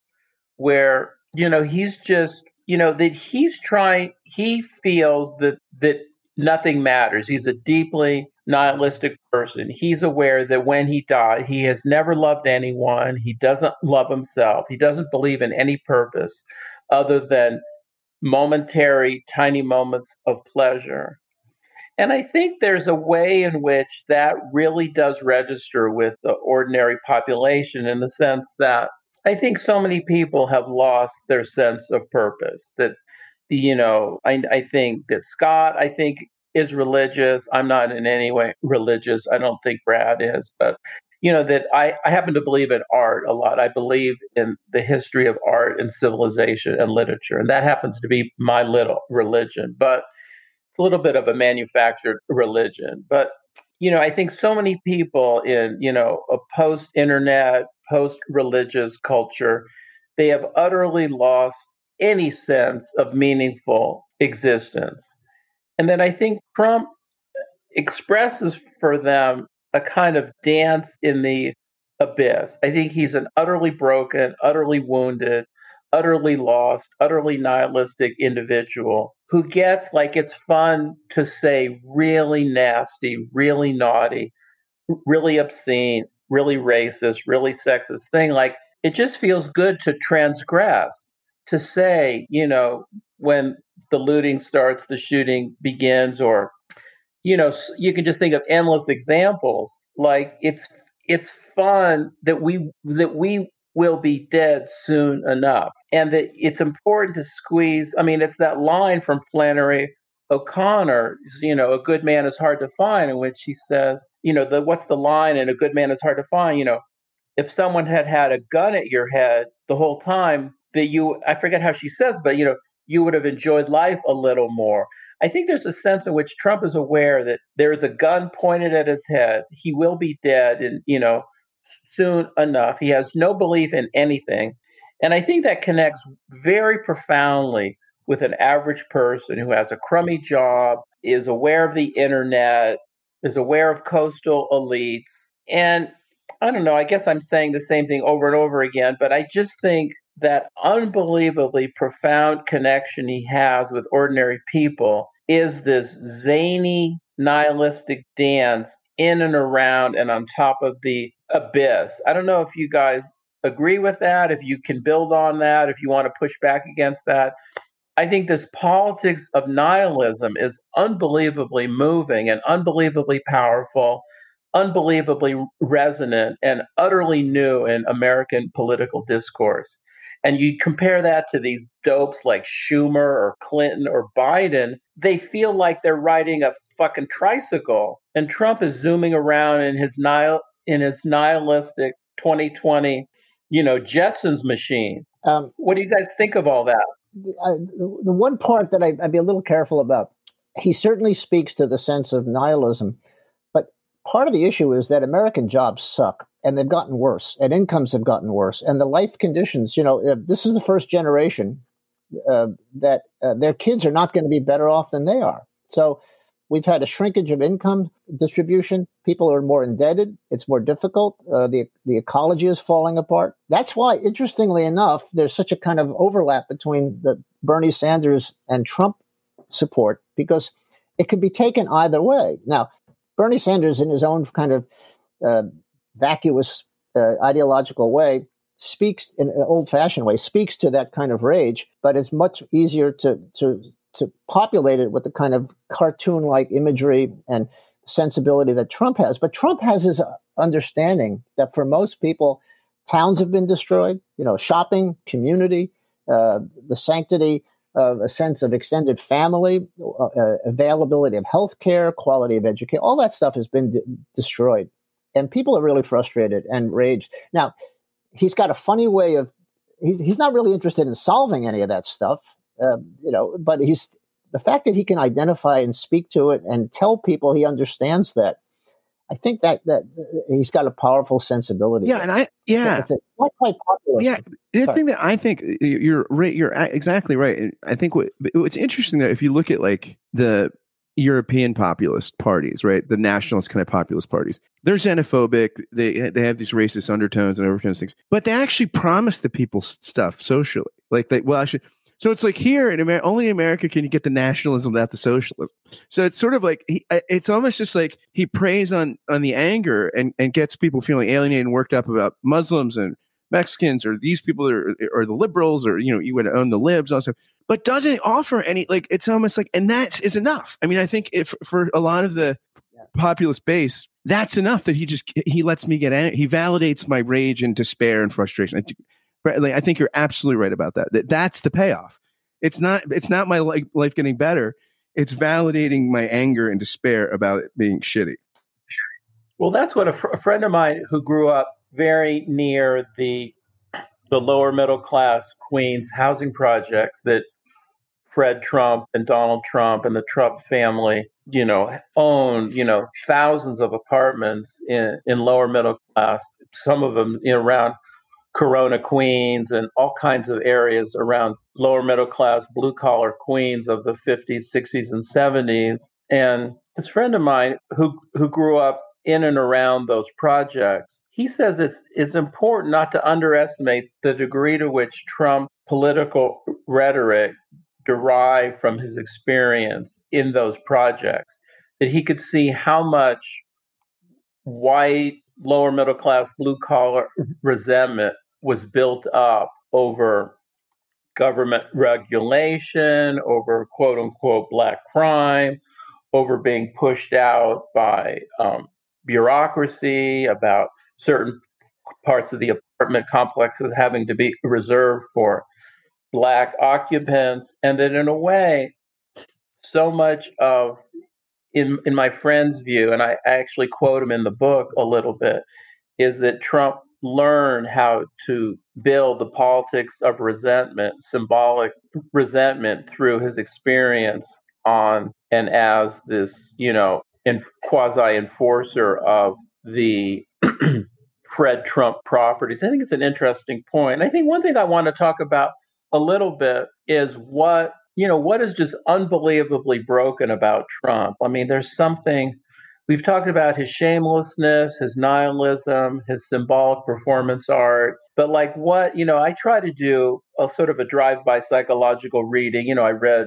where, you know, he's just, you know, that he's trying, he feels that, that nothing matters. He's a deeply nihilistic person. He's aware that when he died, he has never loved anyone. He doesn't love himself. He doesn't believe in any purpose other than momentary, tiny moments of pleasure. And I think there's a way in which that really does register with the ordinary population in the sense that I think so many people have lost their sense of purpose. That, you know, I, I think that Scott, I think, is religious. I'm not in any way religious. I don't think Brad is, but you know that I, I happen to believe in art a lot. I believe in the history of art and civilization and literature, and that happens to be my little religion. But it's a little bit of a manufactured religion. But you know, I think so many people in you know a post-internet, post-religious culture, they have utterly lost any sense of meaningful existence. And then I think Trump expresses for them a kind of dance in the abyss. I think he's an utterly broken, utterly wounded, utterly lost, utterly nihilistic individual who gets like it's fun to say really nasty, really naughty, really obscene, really racist, really sexist thing. Like it just feels good to transgress, to say, you know, when the looting starts, the shooting begins, or you know, you can just think of endless examples. Like it's it's fun that we that we will be dead soon enough, and that it's important to squeeze. I mean, it's that line from Flannery O'Connor. You know, a good man is hard to find, in which he says, you know, the what's the line? And a good man is hard to find. You know, if someone had had a gun at your head the whole time, that you I forget how she says, but you know, you would have enjoyed life a little more. I think there's a sense in which Trump is aware that there is a gun pointed at his head. He will be dead, and you know, soon enough. He has no belief in anything, and I think that connects very profoundly with an average person who has a crummy job, is aware of the internet, is aware of coastal elites, and I don't know. I guess I'm saying the same thing over and over again, but I just think that unbelievably profound connection he has with ordinary people is this zany, nihilistic dance in and around and on top of the abyss. I don't know if you guys agree with that, if you can build on that, if you want to push back against that. I think this politics of nihilism is unbelievably moving and unbelievably powerful, unbelievably resonant, and utterly new in American political discourse and you compare that to these dopes like Schumer or Clinton or Biden, they feel like they're riding a fucking tricycle. And Trump is zooming around in his nihil- in his nihilistic 2020, you know, Jetsons machine. Um, what do you guys think of all that? I, the, the one part that I, I'd be a little careful about, he certainly speaks to the sense of nihilism, but part of the issue is that American jobs suck and they've gotten worse, and incomes have gotten worse, and the life conditions. You know, uh, this is the first generation uh, that uh, their kids are not going to be better off than they are. So We've had a shrinkage of income distribution. People are more indebted. It's more difficult. Uh, the the ecology is falling apart. That's why, interestingly enough, there's such a kind of overlap between the Bernie Sanders and Trump support because it could be taken either way. Now, Bernie Sanders, in his own kind of uh, vacuous uh, ideological way, speaks in an old-fashioned way, speaks to that kind of rage, but it's much easier to to to populate it with the kind of cartoon-like imagery and sensibility that Trump has. But Trump has his understanding that for most people, towns have been destroyed. You know, shopping, community, uh, the sanctity of a sense of extended family, uh, uh availability of health care, quality of education, all that stuff has been de- destroyed. And people are really frustrated and raged. Now, he's got a funny way of, he's, he's not really interested in solving any of that stuff, uh, you know, but he's, the fact that he can identify and speak to it and tell people he understands that I think that that he's got a powerful sensibility. Yeah, and I yeah, it's, a, not quite popular. Yeah, the Sorry. thing that I think you're right, you're exactly right. I think what what's interesting that if you look at like the European populist parties, right, the nationalist kind of populist parties, they're xenophobic. They they have these racist undertones and overtones things, but they actually promise the people stuff socially. Like they well, actually, so it's like here in America, only in America can you get the nationalism without the socialism. So it's sort of like he, it's almost just like he preys on on the anger and and gets people feeling alienated and worked up about Muslims and Mexicans or these people are, or the liberals or you know you would own the libs also, but doesn't offer any like it's almost like and that is enough. I mean, I think if for a lot of the populist base, that's enough that he just he lets me get. He validates my rage and despair and frustration. Like, I think you're absolutely right about that. That that's the payoff. It's not. It's not my life, life getting better. It's validating my anger and despair about it being shitty. Well, that's what a, fr- a friend of mine who grew up very near the the lower middle class Queens housing projects that Fred Trump and Donald Trump and the Trump family, you know, owned, you know, thousands of apartments in, in lower middle class, some of them you know, around Corona Queens and all kinds of areas around lower middle class, blue collar Queens of the 50s, 60s, and 70s. And this friend of mine who who grew up in and around those projects, he says it's it's important not to underestimate the degree to which Trump political rhetoric derived from his experience in those projects. That he could see how much white lower middle class, blue collar resentment was built up over government regulation, over quote unquote black crime, over being pushed out by um, bureaucracy, about certain parts of the apartment complexes having to be reserved for black occupants, and that in a way, so much of in in my friend's view, and I actually quote him in the book a little bit, is that Trump learned how to build the politics of resentment, symbolic resentment through his experience on and as this, you know, in, quasi enforcer of the <clears throat> Fred Trump properties. I think it's an interesting point. I think one thing I want to talk about a little bit is what you know, what is just unbelievably broken about Trump? I mean, there's something we've talked about his shamelessness, his nihilism, his symbolic performance art. But like what, you know, I try to do a sort of a drive-by psychological reading. You know, I read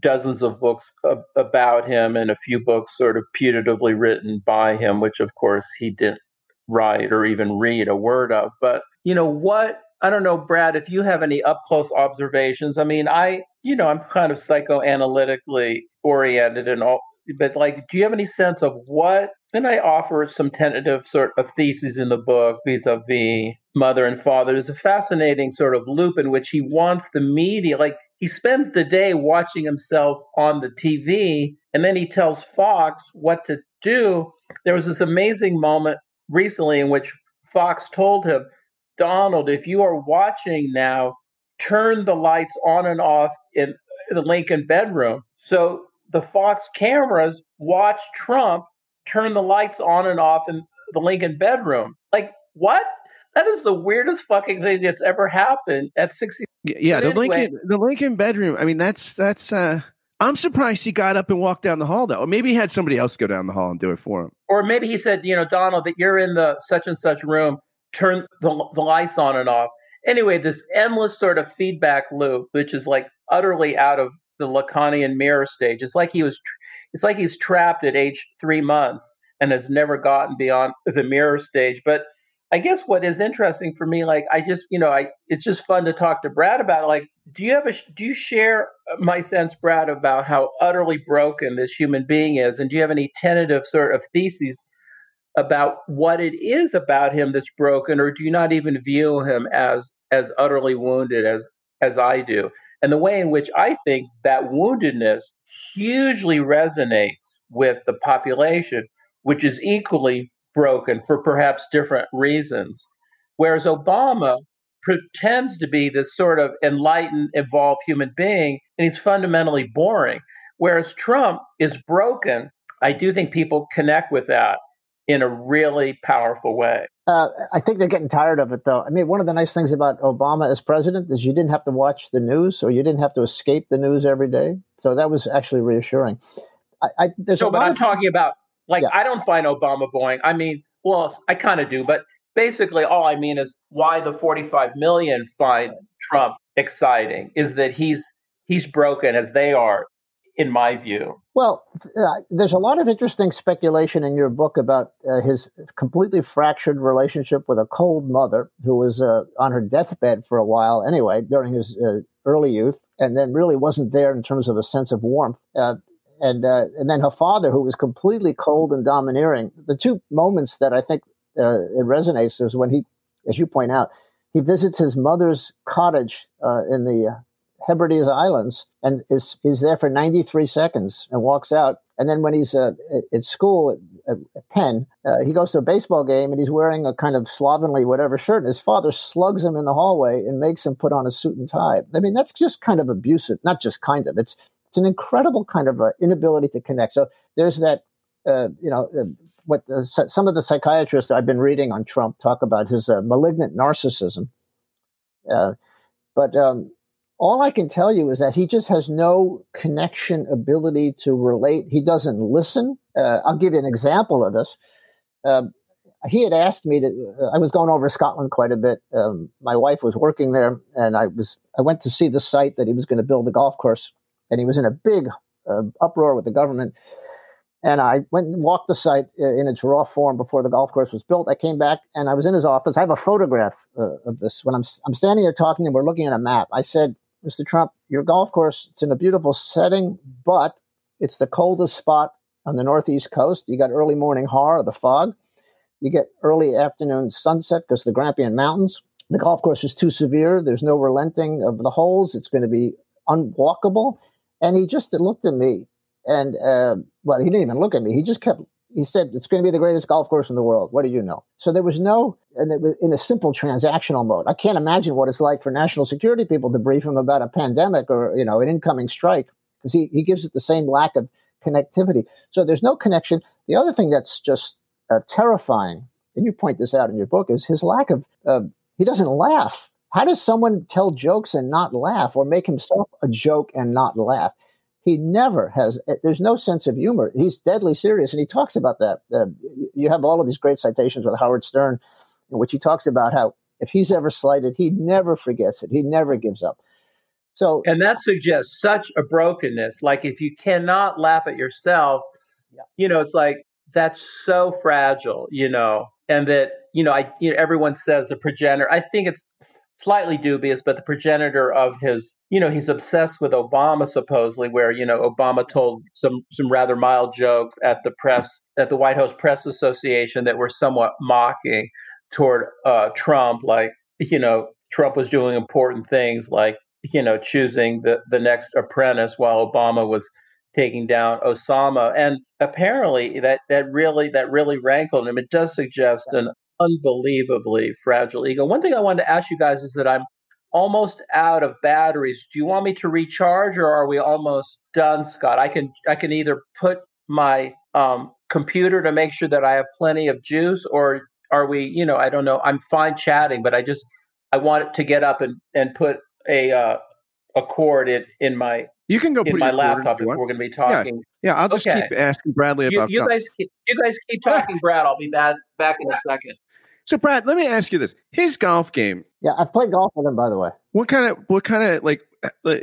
dozens of books about him and a few books sort of putatively written by him, which of course he didn't write or even read a word of. But, you know, what I don't know, Brad, if you have any up close observations. I mean, I, you know, I'm kind of psychoanalytically oriented and all, but like, do you have any sense of what? And I offer some tentative sort of theses in the book vis a vis mother and father. There's a fascinating sort of loop in which he wants the media, like, he spends the day watching himself on the TV and then he tells Fox what to do. There was this amazing moment recently in which Fox told him, Donald, if you are watching now, turn the lights on and off in the Lincoln bedroom. So the Fox cameras watch Trump turn the lights on and off in the Lincoln bedroom. Like, what? That is the weirdest fucking thing that's ever happened at 60. Yeah, the Lincoln the Lincoln bedroom. I mean, that's that's uh I'm surprised he got up and walked down the hall though. Or maybe he had somebody else go down the hall and do it for him. Or maybe he said, you know, Donald, that you're in the such and such room, turn the, the lights on and off. Anyway, this endless sort of feedback loop, which is like utterly out of the Lacanian mirror stage. It's like he was, it's like he's trapped at age three months and has never gotten beyond the mirror stage. But I guess what is interesting for me, like I just, you know, I it's just fun to talk to Brad about. It. Like, do you have a do you share my sense, Brad, about how utterly broken this human being is, and do you have any tentative sort of theses about what it is about him that's broken, or do you not even view him as as utterly wounded as as I do? And the way in which I think that woundedness hugely resonates with the population, which is equally broken for perhaps different reasons. Whereas Obama pretends to be this sort of enlightened, evolved human being, and he's fundamentally boring. Whereas Trump is broken. I do think people connect with that in a really powerful way. Uh, I think they're getting tired of it, though. I mean, one of the nice things about Obama as president is you didn't have to watch the news, or you didn't have to escape the news every day. So that was actually reassuring. I, I there's no, but I'm of, talking about like, yeah. I don't find Obama boring. I mean, well, I kind of do, but basically, all I mean is why the 45 million find Trump exciting is that he's he's broken as they are, in my view. Well, uh, there's a lot of interesting speculation in your book about uh, his completely fractured relationship with a cold mother who was uh, on her deathbed for a while, anyway, during his uh, early youth, and then really wasn't there in terms of a sense of warmth. Uh, and uh, and then her father, who was completely cold and domineering. The two moments that I think it resonates is when he, as you point out, he visits his mother's cottage in the Hebrides Islands and is is there for 93 seconds and walks out. And then when he's uh, at school at, at Penn, uh, he goes to a baseball game and he's wearing a kind of slovenly whatever shirt. And his father slugs him in the hallway and makes him put on a suit and tie. I mean, that's just kind of abusive. Not just kind of. It's it's an incredible kind of uh, inability to connect. So there's that, uh, you know, uh, what the, some of the psychiatrists I've been reading on Trump talk about his uh, malignant narcissism. But um, all I can tell you is that he just has no connection ability to relate. He doesn't listen. Uh, I'll give you an example of this. Um, he had asked me to. I was going over Scotland quite a bit. Um, my wife was working there, and I was. I went to see the site that he was going to build the golf course and he was in a big uh, uproar with the government. And I went and walked the site uh, in its raw form before the golf course was built. I came back and I was in his office. I have a photograph uh, of this. When I'm I'm standing there talking and we're looking at a map, I said, "Mr. Trump, your golf course it's in a beautiful setting, but it's the coldest spot on the northeast coast. You got early morning haar, the fog. You get early afternoon sunset because the Grampian Mountains. The golf course is too severe. There's no relenting of the holes. It's going to be unwalkable." And he just looked at me and, uh, well, he didn't even look at me. He just kept, he said, it's going to be the greatest golf course in the world. What do you know? So there was no, and it was in a simple transactional mode. I can't imagine what it's like for national security people to brief him about a pandemic or, you know, an incoming strike because he, he gives it the same lack of connectivity. So there's no connection. The other thing that's just uh, terrifying, and you point this out in your book, is his lack of, uh, he doesn't laugh. How does someone tell jokes and not laugh or make himself a joke and not laugh? He never has, eh, there's no sense of humor. He's deadly serious. And he talks about that. Uh, you have all of these great citations with Howard Stern, in which he talks about how if he's ever slighted, he never forgets it, he never gives up. So, and that suggests such a brokenness. Like if you cannot laugh at yourself, yeah. you know, it's like that's so fragile, you know, and that you know, I you know, everyone says the progenitor. I think it's slightly dubious, but the progenitor of his, you know, he's obsessed with Obama supposedly, where you know Obama told some some rather mild jokes at the press at the White House Press Association that were somewhat mocking toward uh, Trump, like you know Trump was doing important things like you know choosing the the next apprentice while Obama was taking down Osama, and apparently that that really that really rankled him. It does suggest an unbelievably fragile ego. One thing I wanted to ask you guys is that I'm almost out of batteries. Do you want me to recharge or are we almost done, Scott? I can I can either put my um, computer to make sure that I have plenty of juice or are we, you know, I don't know. I'm fine chatting, but I just I want to get up and, and put a uh, a cord in, in my You can go in my laptop if we're going to be talking. Yeah, I'll just Okay. keep asking Bradley about. you golf. guys, keep, you guys keep talking, Brad. I'll be back back in a second. So, Brad, let me ask you this: His golf game. Yeah, I've played golf with him, by the way. What kind of what kind of like uh,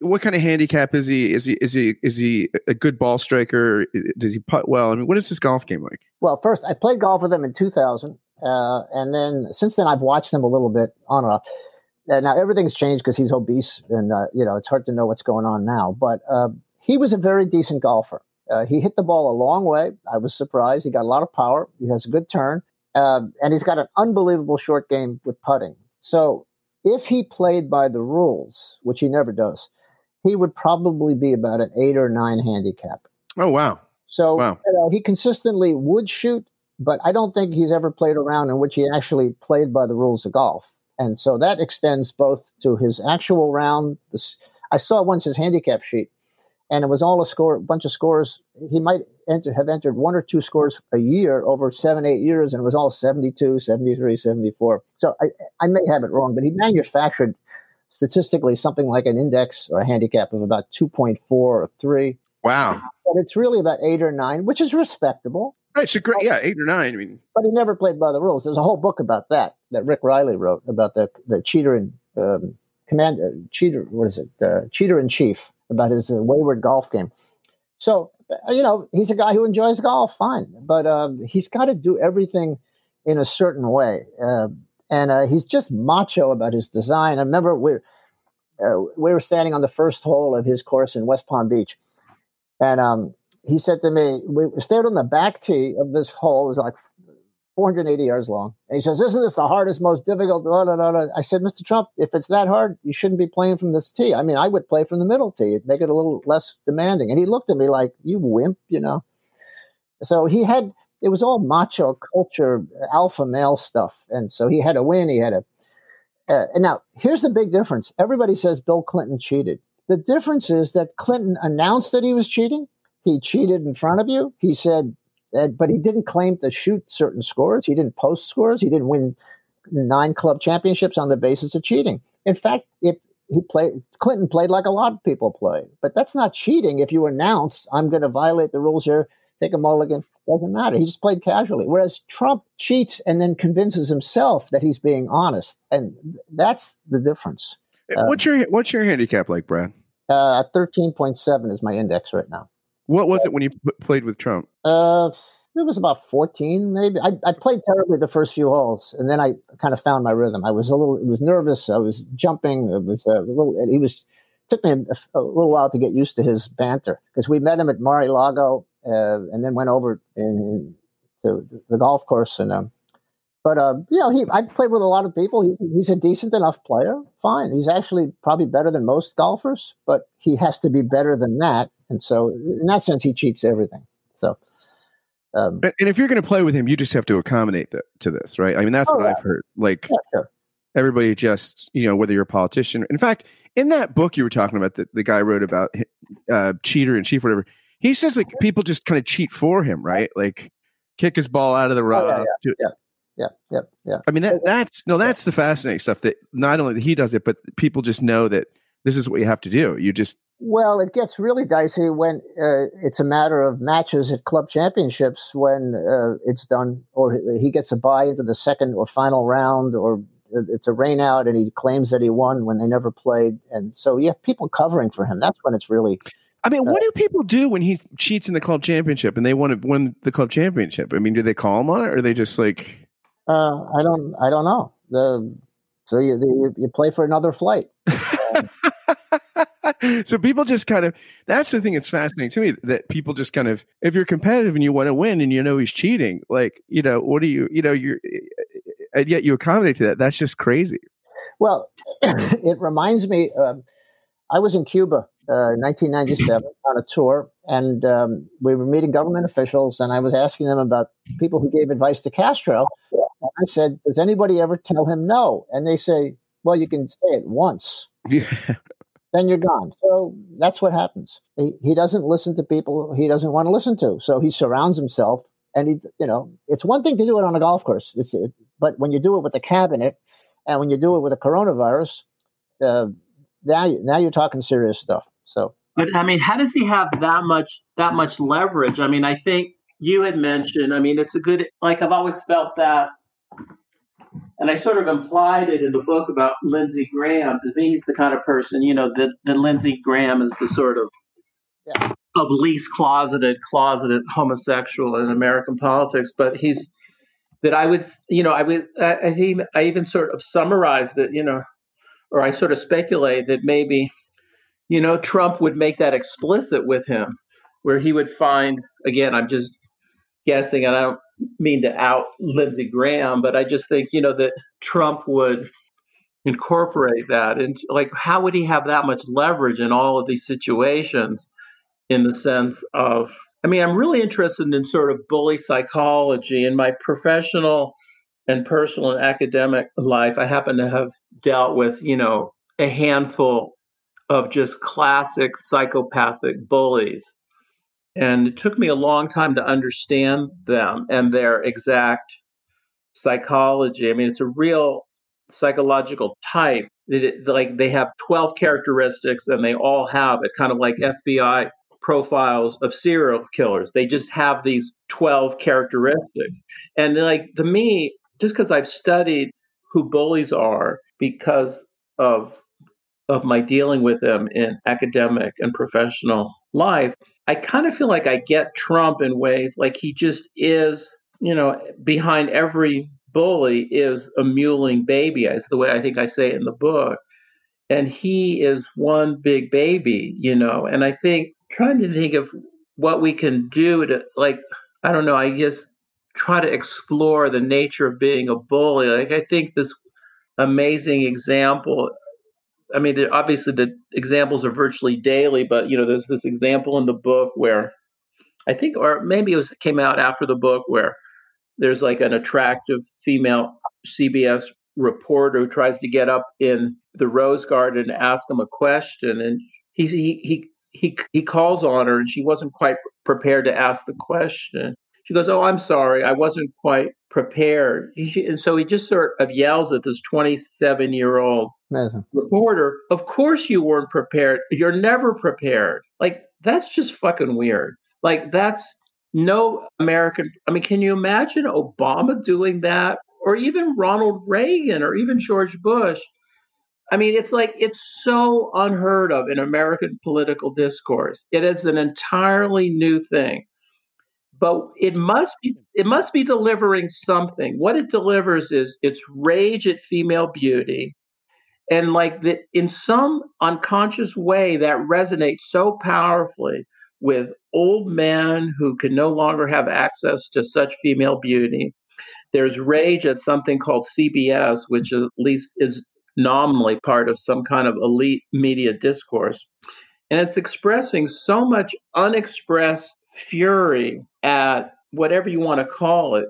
what kind of handicap is he? Is he is he is he a good ball striker? Does he putt well? I mean, what is his golf game like? Well, first, I played golf with him in 2000. Uh, and then since then, I've watched him a little bit on and off. Uh, now, everything's changed because he's obese and, uh, you know, it's hard to know what's going on now. But uh, he was a very decent golfer. Uh, he hit the ball a long way. I was surprised. He got a lot of power. He has a good turn. Um, and he's got an unbelievable short game with putting. So if he played by the rules, which he never does, he would probably be about an eight or nine handicap. Oh wow! So Wow. you know, he consistently would shoot, but I don't think he's ever played a round in which he actually played by the rules of golf. And so that extends both to his actual round. This, I saw once his handicap sheet, and it was all a score, a bunch of scores. He might enter, have entered one or two scores a year over seven, eight years, and it was all 72, 73, 74. So I, I may have it wrong, but he manufactured statistically something like an index or a handicap of about 2.4 or 3 Wow! but it's really about eight or nine, which is respectable. Right, so great. Yeah, eight or nine. I mean, But he never played by the rules. There's a whole book about that that Rick Reilly wrote about the the cheater and um, commander cheater. What is it? Uh, cheater in chief about his uh, wayward golf game. So uh, you know he's a guy who enjoys golf, fine, but um, he's got to do everything in a certain way, uh, and uh, he's just macho about his design. I remember we uh, we were standing on the first hole of his course in West Palm Beach, and um, he said to me, we stayed on the back tee of this hole. It was like 480 yards long. And he says, Isn't this the hardest, most difficult? Blah, blah, blah. I said, Mr. Trump, if it's that hard, you shouldn't be playing from this tee. I mean, I would play from the middle tee, It'd make it a little less demanding. And he looked at me like, You wimp, you know? So he had, it was all macho culture, alpha male stuff. And so he had a win. He had a. Uh, and now, here's the big difference. Everybody says Bill Clinton cheated. The difference is that Clinton announced that he was cheating. He cheated in front of you. He said, but he didn't claim to shoot certain scores. He didn't post scores. He didn't win nine club championships on the basis of cheating. In fact, if he played, Clinton played like a lot of people play, but that's not cheating. If you announce, I'm going to violate the rules here, take a mulligan, doesn't matter. He just played casually. Whereas Trump cheats and then convinces himself that he's being honest. And that's the difference. Um, what's your what's your handicap like, Brad? Uh, 13.7 is my index right now. What was it when you p- played with Trump? Uh, it was about 14, maybe. I, I played terribly the first few holes, and then I kind of found my rhythm. I was a little, it was nervous. I was jumping. It was a little, he was, took me a, a little while to get used to his banter because we met him at Mar-a-Lago uh, and then went over in, in to the golf course. And, um, but, uh, you know, he, I played with a lot of people. He, he's a decent enough player. Fine. He's actually probably better than most golfers, but he has to be better than that. And so, in that sense, he cheats everything. So, um, And and if you're going to play with him, you just have to accommodate that to this, right? I mean, that's Oh, what yeah. I've heard. Like yeah, sure. everybody just, you know, whether you're a politician. In fact, in that book you were talking about that the guy wrote about uh, cheater and chief, whatever. He says like people just kind of cheat for him, right? Like kick his ball out of the rough. Oh, yeah, do- yeah, yeah, yeah. I mean, that that's no, that's the fascinating stuff. That not only that he does it, but people just know that this is what you have to do. You just Well, it gets really dicey when uh, it's a matter of matches at club championships when uh, it's done, or he gets a bye into the second or final round, or it's a rain out and he claims that he won when they never played. And so you have people covering for him. That's when it's really. I mean, Uh, what do people do when he cheats in the club championship and they want to win the club championship? I mean, do they call him on it, or are they just like, Uh, I don't. I don't know. The so you you, you play for another flight. <laughs> <laughs> so people just kind of that's the thing that's fascinating to me that people just kind of if you're competitive and you want to win and you know he's cheating like you know what do you you know you're and yet you accommodate to that that's just crazy Well, <coughs> it reminds me. Um, I was in Cuba, uh, 1997, <clears throat> on a tour, and um, we were meeting government officials, and I was asking them about people who gave advice to Castro. And I said, "Does anybody ever tell him no?" And they say, "Well, you can say it once, <laughs> yeah then you're gone." So that's what happens. He, he doesn't listen to people he doesn't want to listen to, so he surrounds himself. And he, you know, it's one thing to do it on a golf course. It's, it, but when you do it with the cabinet, and when you do it with a coronavirus, uh, now now you're talking serious stuff. So But I mean, how does he have that much that much leverage? I mean, I think you had mentioned. I mean, it's a good. Like I've always felt that, and I sort of implied it in the book about Lindsey Graham. To me, he's the kind of person, you know, that that Lindsey Graham is the sort of yeah. of least closeted, closeted homosexual in American politics. But he's that I would, you know, I would, I, I even, I even sort of summarized it, you know, or I sort of speculate that maybe, you know, Trump would make that explicit with him, where he would find, again, I'm just guessing, and I don't mean to out Lindsey Graham, but I just think, you know, that Trump would incorporate that. And like, how would he have that much leverage in all of these situations in the sense of, I mean, I'm really interested in sort of bully psychology in my professional and personal and academic life. I happen to have dealt with, you know, a handful of just classic psychopathic bullies. And it took me a long time to understand them and their exact psychology. I mean, it's a real psychological type. It, like they have 12 characteristics and they all have it, kind of like FBI profiles of serial killers. They just have these 12 characteristics. And like to me, just because I've studied who bullies are because of of my dealing with them in academic and professional life, I kind of feel like I get Trump in ways like he just is, you know, behind every bully is a mewling baby, is the way I think I say it in the book. And he is one big baby, you know. And I think trying to think of what we can do to, like, I don't know, I guess try to explore the nature of being a bully. Like, I think this amazing example. I mean, obviously the examples are virtually daily, but you know, there's this example in the book where I think, or maybe it was came out after the book where there's like an attractive female CBS reporter who tries to get up in the rose garden and ask him a question, and he he he he calls on her, and she wasn't quite prepared to ask the question. She goes, "Oh, I'm sorry, I wasn't quite prepared." He, and so he just sort of yells at this 27 year old reporter, "Of course you weren't prepared. You're never prepared." Like that's just fucking weird. Like that's no American. I mean, can you imagine Obama doing that, or even Ronald Reagan, or even George Bush? I mean, it's like it's so unheard of in American political discourse. It is an entirely new thing. But it must be it must be delivering something. What it delivers is its rage at female beauty. And like that in some unconscious way that resonates so powerfully with old men who can no longer have access to such female beauty. There's rage at something called CBS, which at least is nominally part of some kind of elite media discourse. And it's expressing so much unexpressed fury at whatever you want to call it.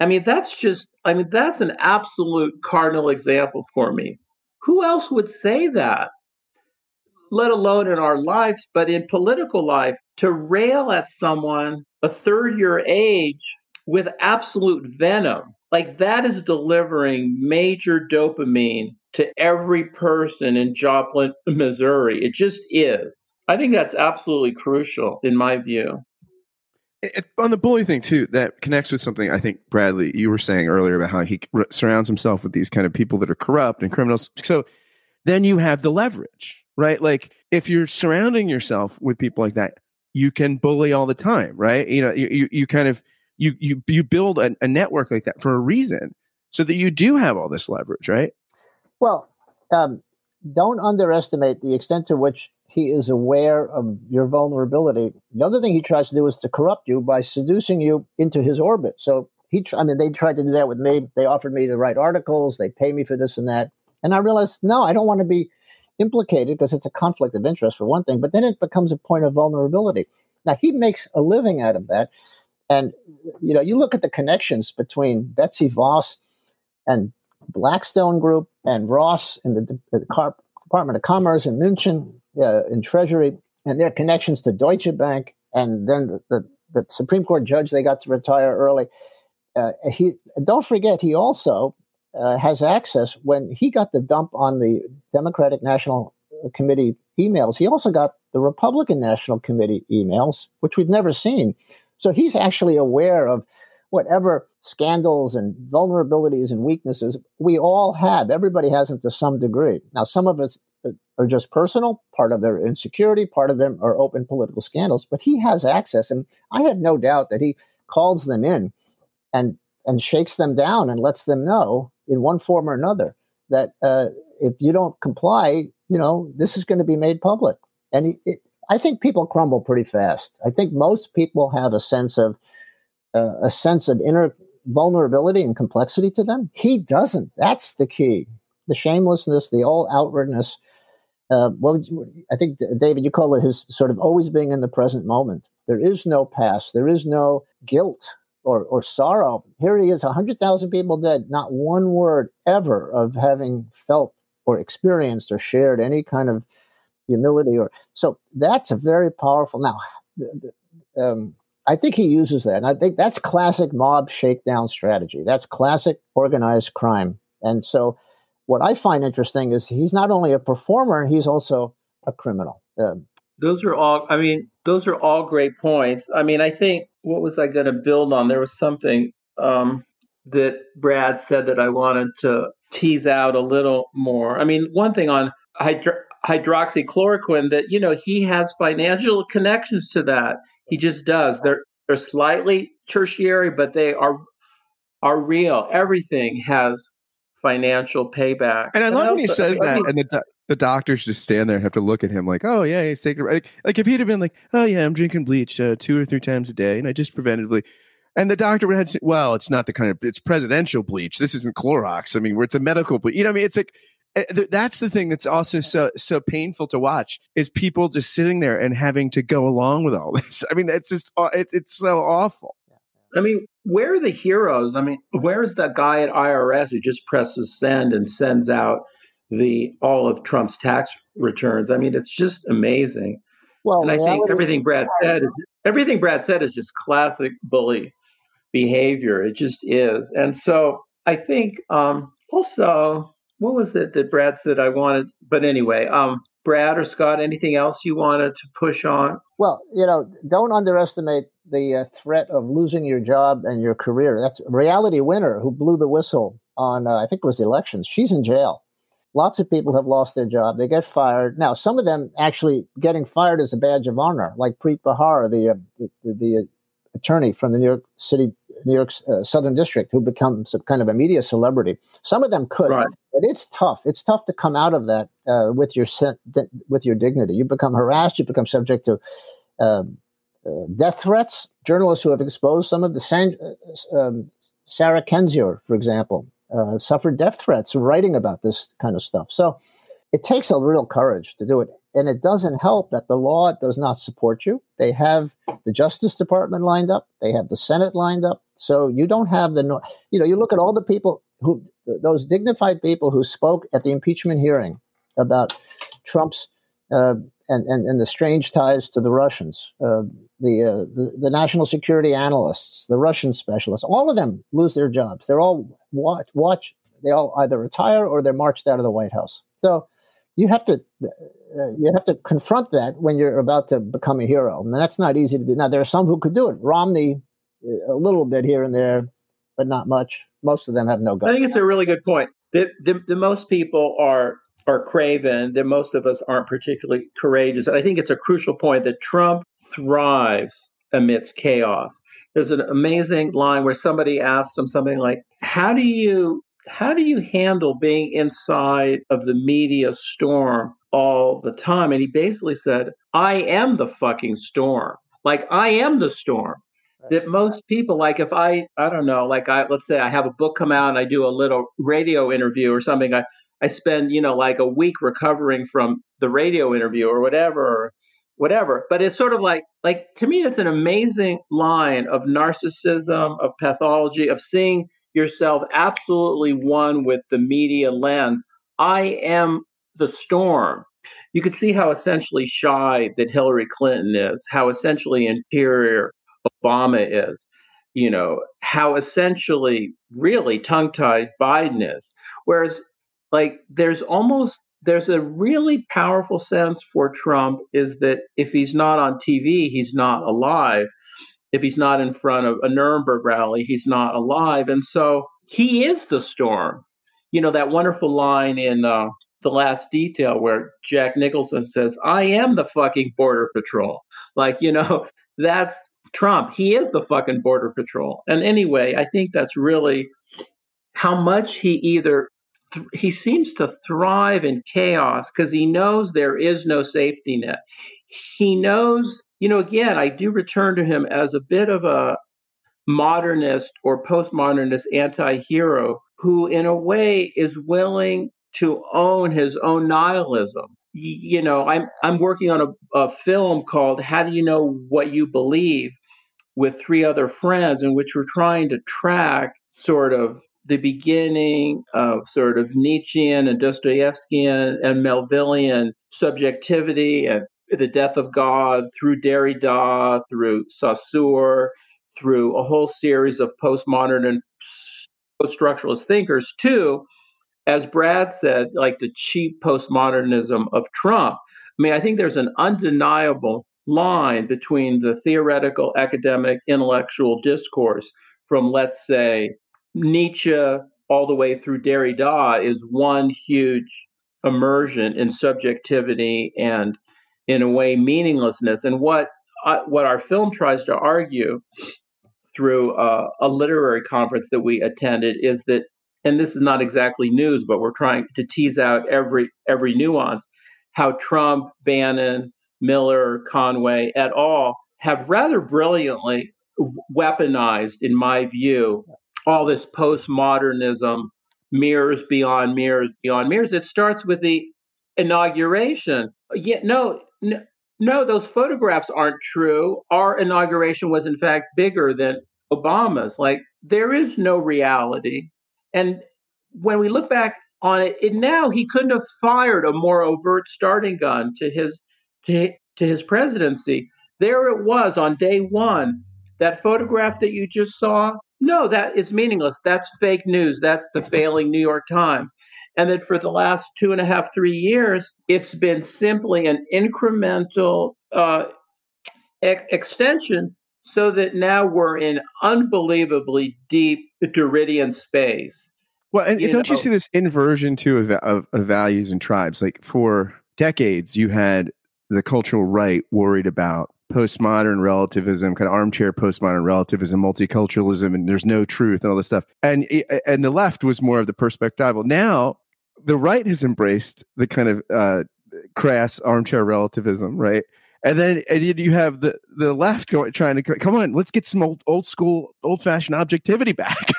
I mean, that's just, I mean, that's an absolute cardinal example for me. Who else would say that? Let alone in our lives, but in political life, to rail at someone a third your age with absolute venom like that is delivering major dopamine to every person in Joplin, Missouri. It just is. I think that's absolutely crucial in my view. It, on the bully thing too, that connects with something I think Bradley you were saying earlier about how he surrounds himself with these kind of people that are corrupt and criminals. So then you have the leverage, right? Like if you're surrounding yourself with people like that, you can bully all the time, right? You know, you you, you kind of you you you build a, a, network like that for a reason, so that you do have all this leverage, right? Well, um, don't underestimate the extent to which he is aware of your vulnerability. The other thing he tries to do is to corrupt you by seducing you into his orbit. So he, I mean, they tried to do that with me. They offered me to write articles. They pay me for this and that, and I realized no, I don't want to be implicated because it's a conflict of interest for one thing. But then it becomes a point of vulnerability. Now he makes a living out of that. And you know, you look at the connections between Betsy DeVos and Blackstone Group and Ross in the, the uh, Department of Commerce in Mnuchin uh, in Treasury, and their connections to Deutsche Bank, and then the, the, the Supreme Court judge they got to retire early. Uh, he don't forget he also uh, has access when he got the dump on the Democratic National Committee emails. He also got the Republican National Committee emails, which we've never seen. So he's actually aware of whatever scandals and vulnerabilities and weaknesses we all have. Everybody has them to some degree. Now, some of us are just personal, part of their insecurity, part of them are open political scandals, but he has access. And I have no doubt that he calls them in and, and shakes them down and lets them know in one form or another that uh, if you don't comply, you know, this is going to be made public. And it, I think people crumble pretty fast. I think most people have a sense of uh, a sense of inner vulnerability and complexity to them. He doesn't. That's the key. The shamelessness, the all outwardness. Uh, well, I think David, you call it his sort of always being in the present moment. There is no past. There is no guilt or, or sorrow. Here he is, 100,000 people dead, not one word ever of having felt or experienced or shared any kind of humility or so that's a very powerful now um, i think he uses that and i think that's classic mob shakedown strategy that's classic organized crime and so what i find interesting is he's not only a performer he's also a criminal um, those are all i mean those are all great points i mean i think what was I going to build on? There was something um, that Brad said that I wanted to tease out a little more. I mean, one thing on hydro- hydroxychloroquine that you know he has financial connections to that. He just does. They're they're slightly tertiary, but they are are real. Everything has financial payback. And I love when he says that, and the the doctors just stand there and have to look at him like, oh yeah, he's taking like, like if he'd have been like, oh yeah, I'm drinking bleach uh, two or three times a day, and I just preventatively. And the doctor would have said, well, it's not the kind of it's presidential bleach. This isn't Clorox. I mean, where it's a medical bleach. You know, what I mean, it's like eh, that's the thing that's also so so painful to watch is people just sitting there and having to go along with all <laughs> this. I mean, it's just uh, it, it's so awful. I mean, where are the heroes? I mean, where's that guy at IRS who just presses send and sends out the all of Trump's tax returns. I mean, it's just amazing. Well, and I think everything Brad said is everything Brad said is just classic bully behavior. It just is. And so I think um, also what was it that Brad said I wanted? But anyway, um, Brad or Scott, anything else you wanted to push on? Well, you know, don't underestimate the uh, threat of losing your job and your career. That's reality winner who blew the whistle on, uh, I think it was the elections. She's in jail. Lots of people have lost their job. They get fired. Now, some of them actually getting fired is a badge of honor, like Preet Bharara, the, uh, the, the, attorney from the New York City, New York uh, Southern District, who becomes some kind of a media celebrity. Some of them could, right. but it's tough. It's tough to come out of that uh, with your with your dignity. You become harassed. You become subject to um, uh, death threats. Journalists who have exposed some of the San, uh, um, Sarah Kendzior, for example, uh, suffered death threats writing about this kind of stuff. So it takes a real courage to do it. And it doesn't help that the law does not support you. They have the Justice Department lined up, they have the Senate lined up. So you don't have the, you know, you look at all the people who, those dignified people who spoke at the impeachment hearing about Trump's uh, and, and, and the strange ties to the Russians, uh, the, uh, the, the national security analysts, the Russian specialists, all of them lose their jobs. They're all watch, watch they all either retire or they're marched out of the White House. So you have to uh, you have to confront that when you're about to become a hero, and that's not easy to do. Now there are some who could do it. Romney, uh, a little bit here and there, but not much. Most of them have no guts. I think it's a really good point. The, the, the most people are are craven, that most of us aren't particularly courageous. And I think it's a crucial point that Trump thrives amidst chaos. There's an amazing line where somebody asks him something like, "How do you how do you handle being inside of the media storm all the time?" And he basically said, "I am the fucking storm. Like I am the storm." That most people like if I I don't know like I let's say I have a book come out and I do a little radio interview or something I I spend, you know, like a week recovering from the radio interview or whatever, or whatever. But it's sort of like, like to me, it's an amazing line of narcissism, of pathology, of seeing yourself absolutely one with the media lens. I am the storm. You could see how essentially shy that Hillary Clinton is, how essentially inferior Obama is, you know, how essentially really tongue tied Biden is. Whereas like there's almost there's a really powerful sense for Trump is that if he's not on TV, he's not alive. If he's not in front of a Nuremberg rally, he's not alive. And so he is the storm. You know, that wonderful line in uh, The Last Detail where Jack Nicholson says, I am the fucking Border Patrol. Like, you know, <laughs> that's Trump. He is the fucking Border Patrol. And anyway, I think that's really how much he either he seems to thrive in chaos because he knows there is no safety net. He knows, you know, again, I do return to him as a bit of a modernist or postmodernist anti hero who, in a way, is willing to own his own nihilism. You know, I'm I'm working on a, a film called "How Do You Know What You Believe" with three other friends, in which we're trying to track sort of the beginning of sort of Nietzschean and Dostoevskian and Melvillian subjectivity and the death of God through Derrida, through Saussure, through a whole series of postmodern and post-structuralist thinkers, too, as Brad said, like the cheap postmodernism of Trump. I mean, I think there's an undeniable line between the theoretical, academic, intellectual discourse from, let's say, Nietzsche all the way through Derrida is one huge immersion in subjectivity and, in a way, meaninglessness. And what uh, what our film tries to argue through uh, a literary conference that we attended is that, and this is not exactly news, but we're trying to tease out every every nuance, how Trump, Bannon, Miller, Conway, et al. have rather brilliantly weaponized, in my view, all this postmodernism, mirrors beyond mirrors beyond mirrors. It starts with the inauguration. Yeah, no, no, no, those photographs aren't true. Our inauguration was, in fact, bigger than Obama's. Like, there is no reality. And when we look back on it, it now he couldn't have fired a more overt starting gun to his to, to his presidency. There it was on day one. That photograph that you just saw, no, that is meaningless. That's fake news. That's the <laughs> failing New York Times. And that for the last two and a half, three years, it's been simply an incremental uh, e- extension so that now we're in unbelievably deep Derridian space. Well, and you don't know, you see this inversion too of, of, of values and tribes? Like for decades, you had the cultural right worried about postmodern relativism, kind of armchair postmodern relativism, multiculturalism, and there's no truth and all this stuff. And and the left was more of the perspectival. Now the right has embraced the kind of uh, crass armchair relativism, right? And then and you have the the left going trying to come on, let's get some old old school, old fashioned objectivity back. <laughs>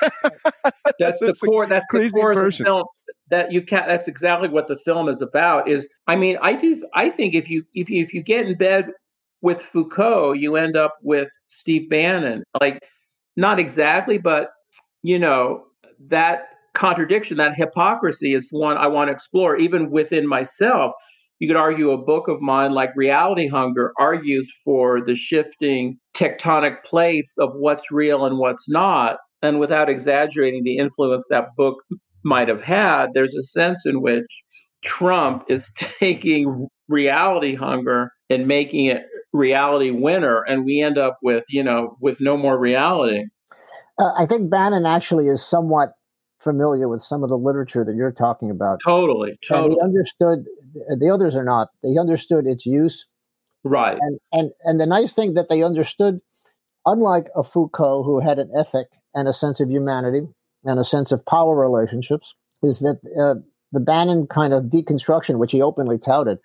that's, that's the core. That's the core version. of the film. That you've that's exactly what the film is about. Is I mean, I do. I think if you if you, if you get in bed with Foucault, you end up with Steve Bannon. Like, not exactly, but you know that contradiction, that hypocrisy is one I want to explore, even within myself. You could argue a book of mine like Reality Hunger argues for the shifting tectonic plates of what's real and what's not. And without exaggerating the influence that book might have had, there's a sense in which Trump is <laughs> taking reality hunger and making it reality winner. And we end up with, you know, with no more reality. Uh, I think Bannon actually is somewhat familiar with some of the literature that you're talking about. Totally, totally. And he understood the others are not. They understood its use. Right. And and and the nice thing that they understood, unlike a Foucault who had an ethic and a sense of humanity and a sense of power relationships, is that uh, the Bannon kind of deconstruction, which he openly touted,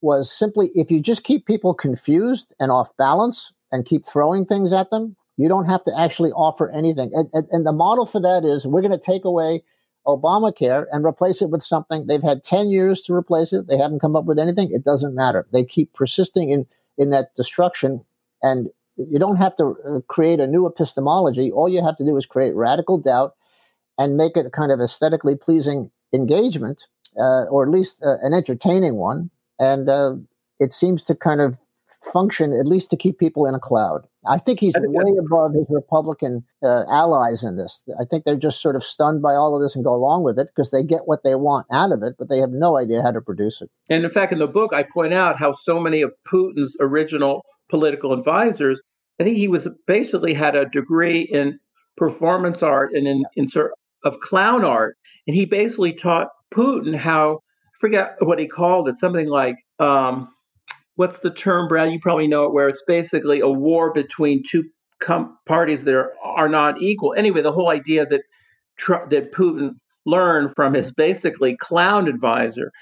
was simply if you just keep people confused and off balance and keep throwing things at them, you don't have to actually offer anything. And, and, and the model for that is we're going to take away Obamacare and replace it with something. They've had 10 years to replace it. They haven't come up with anything. It doesn't matter. They keep persisting in, in that destruction. And you don't have to uh, create a new epistemology. All you have to do is create radical doubt and make it a kind of aesthetically pleasing engagement, uh, or at least uh, an entertaining one. And uh, it seems to kind of function, at least to keep people in a cloud. I think he's way above his Republican uh, allies in this. I think they're just sort of stunned by all of this and go along with it because they get what they want out of it, but they have no idea how to produce it. And in fact, in the book, I point out how so many of Putin's original political advisors, I think he was basically had a degree in performance art and in, in sort of clown art, and he basically taught Putin how. Forget what he called it, something like um, what's the term, Brad? You probably know it, where it's basically a war between two com- parties that are, are not equal. Anyway, the whole idea that tr- that Putin learned from his basically clown advisor,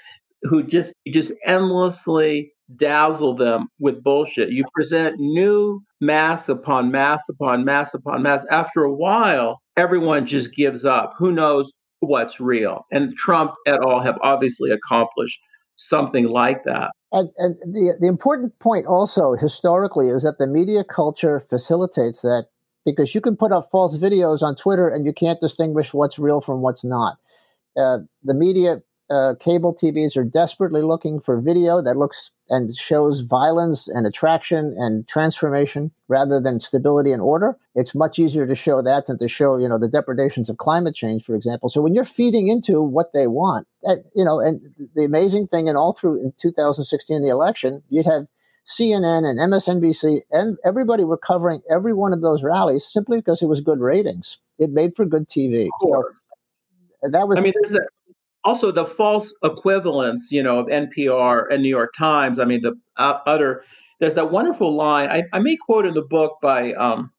who just just endlessly dazzle them with bullshit. You present new mass upon mass upon mass upon mass. After a while, everyone just gives up. Who knows what's real? And Trump et al. have obviously accomplished something like that. And, and the the important point also historically is that the media culture facilitates that because you can put up false videos on Twitter and you can't distinguish what's real from what's not. Uh, the media uh, cable TVs are desperately looking for video that looks and shows violence and attraction and transformation rather than stability and order. It's much easier to show that than to show, you know, the depredations of climate change, for example. So when you're feeding into what they want, that, you know, and the amazing thing, and all through in 2016, the election, you'd have CNN and MSNBC and everybody were covering every one of those rallies simply because it was good ratings. It made for good TV. that was. I mean, there's a also the false equivalence, you know, of NPR and New York Times. I mean, the uh, other there's that wonderful line I, I may quote in the book by um,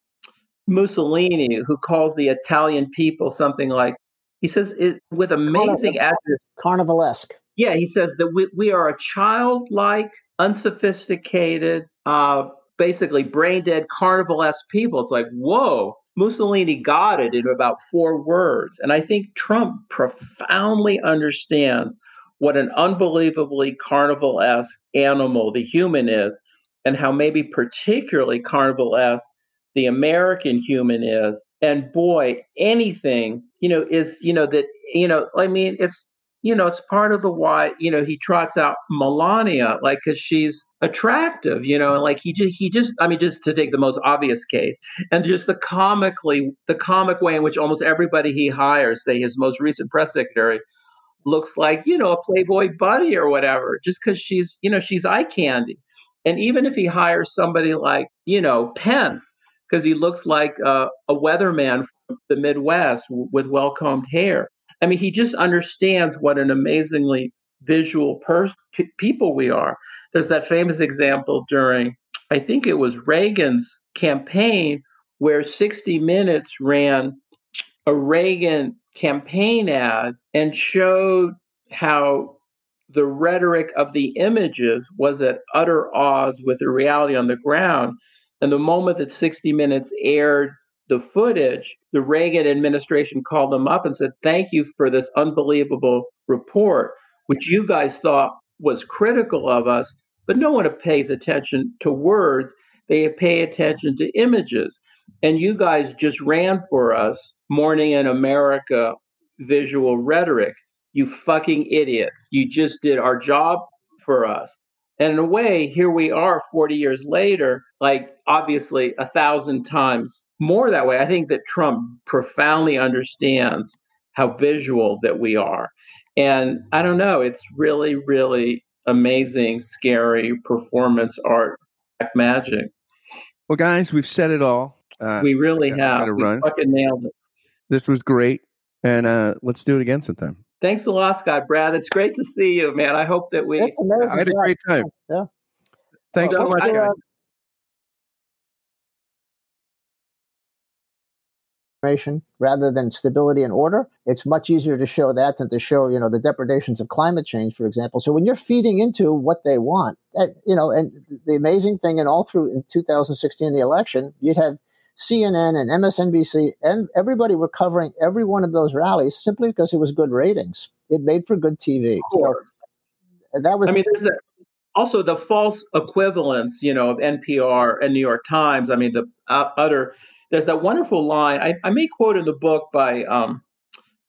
Mussolini, who calls the Italian people something like he says it, with amazing adjectives, carnivalesque. Yeah, he says that we, we are a childlike, unsophisticated, uh, basically brain dead carnivalesque people. It's like whoa, Mussolini got it in about four words. And I think Trump profoundly understands what an unbelievably carnival esque animal the human is, and how maybe particularly carnival esque the American human is. And boy, anything, you know, is, you know, that, you know, I mean, it's you know, it's part of the why, you know, he trots out Melania, like, because she's attractive, you know, and like he just, he just, I mean, just to take the most obvious case, and just the comically, the comic way in which almost everybody he hires, say his most recent press secretary, looks like, you know, a Playboy buddy or whatever, just because she's, you know, she's eye candy. And even if he hires somebody like, you know, Pence, because he looks like uh, a weatherman from the Midwest with well combed hair I mean, he just understands what an amazingly visual per- p- people we are. There's that famous example during, I think it was Reagan's campaign, where 60 Minutes ran a Reagan campaign ad and showed how the rhetoric of the images was at utter odds with the reality on the ground. And the moment that 60 Minutes aired the footage, the Reagan administration called them up and said, Thank you for this unbelievable report, which you guys thought was critical of us, but no one pays attention to words. They pay attention to images. And you guys just ran for us Morning in America visual rhetoric. You fucking idiots. You just did our job for us. And in a way, here we are 40 years later, like obviously a thousand times more that way. I think that Trump profoundly understands how visual that we are. And I don't know, it's really, really amazing, scary performance art magic. Well, guys, we've said it all. Uh, we really have. We run. fucking nailed it. This was great. And uh, let's do it again sometime. Thanks a lot, Scott. Brad, it's great to see you, man. I hope that we. I had a great time. Yeah. Thanks well, so much, uh, guys. rather than stability and order. It's much easier to show that than to show, you know, the depredations of climate change, for example. So when you're feeding into what they want, that, you know, and the amazing thing, and all through in 2016, the election, you'd have CNN and MSNBC and everybody were covering every one of those rallies simply because it was good ratings. It made for good TV. Sure. that was. I mean, there's a, also the false equivalence, you know, of NPR and New York Times. I mean, the uh, other. There's that wonderful line I, I may quote in the book by um,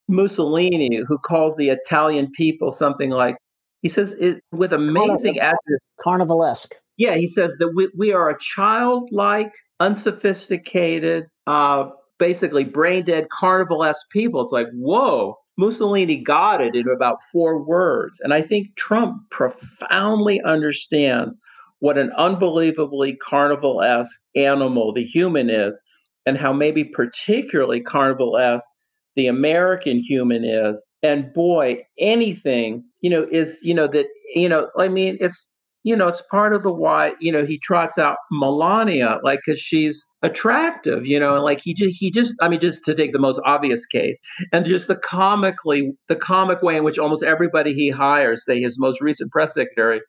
Mussolini, who calls the Italian people something like he says it with amazing adjectives. Carnivalesque Yeah, he says that we, we are a childlike, unsophisticated, uh, basically brain dead carnival esque people. It's like, whoa, Mussolini got it in about four words. And I think Trump profoundly understands what an unbelievably carnival esque animal the human is, and how maybe particularly carnival esque the American human is. And boy, anything, you know, is, you know, that, you know, I mean, it's, you know, it's part of the why, you know, he trots out Melania, like, cause she's attractive, you know, and like he just, he just, I mean, just to take the most obvious case and just the comically, the comic way in which almost everybody he hires, say his most recent press secretary,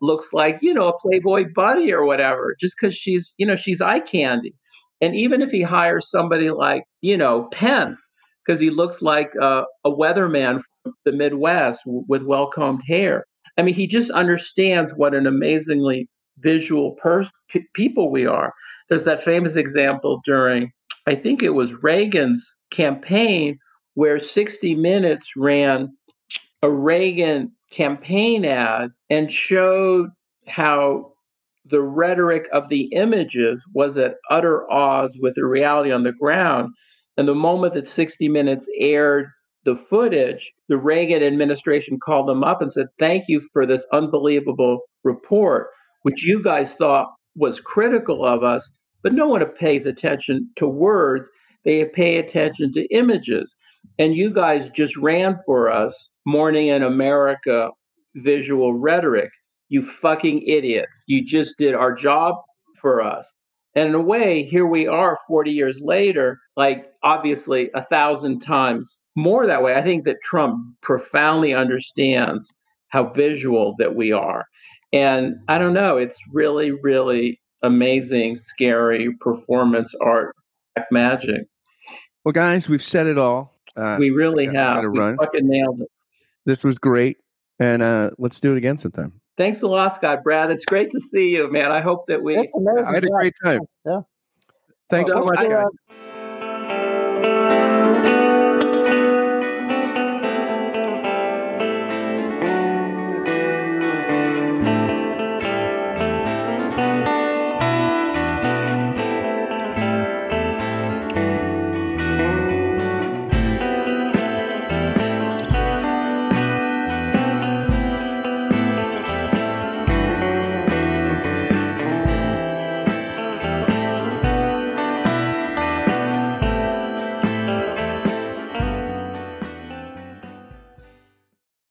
looks like, you know, a Playboy buddy or whatever, just because she's, you know, she's eye candy. And even if he hires somebody like, you know, Pence, because he looks like uh, a weatherman from the Midwest with well combed hair. I mean, he just understands what an amazingly visual per- p- people we are. There's that famous example during, I think it was Reagan's campaign, where 60 Minutes ran a Reagan campaign ad and showed how the rhetoric of the images was at utter odds with the reality on the ground. And the moment that 60 Minutes aired the footage, the Reagan administration called them up and said, Thank you for this unbelievable report, which you guys thought was critical of us. But no one pays attention to words, they pay attention to images. And you guys just ran for us Morning in America visual rhetoric. You fucking idiots. You just did our job for us. And in a way, here we are 40 years later, like obviously a thousand times more that way. I think that Trump profoundly understands how visual that we are. And I don't know, it's really, really amazing, scary performance art magic. Well, guys, we've said it all. Uh, we really have. We run. fucking nailed it. This was great. And uh, let's do it again sometime. Thanks a lot, Scott. Brad, it's great to see you, man. I hope that we. I had a great time. Yeah. Thanks well, so much, I, uh, guys.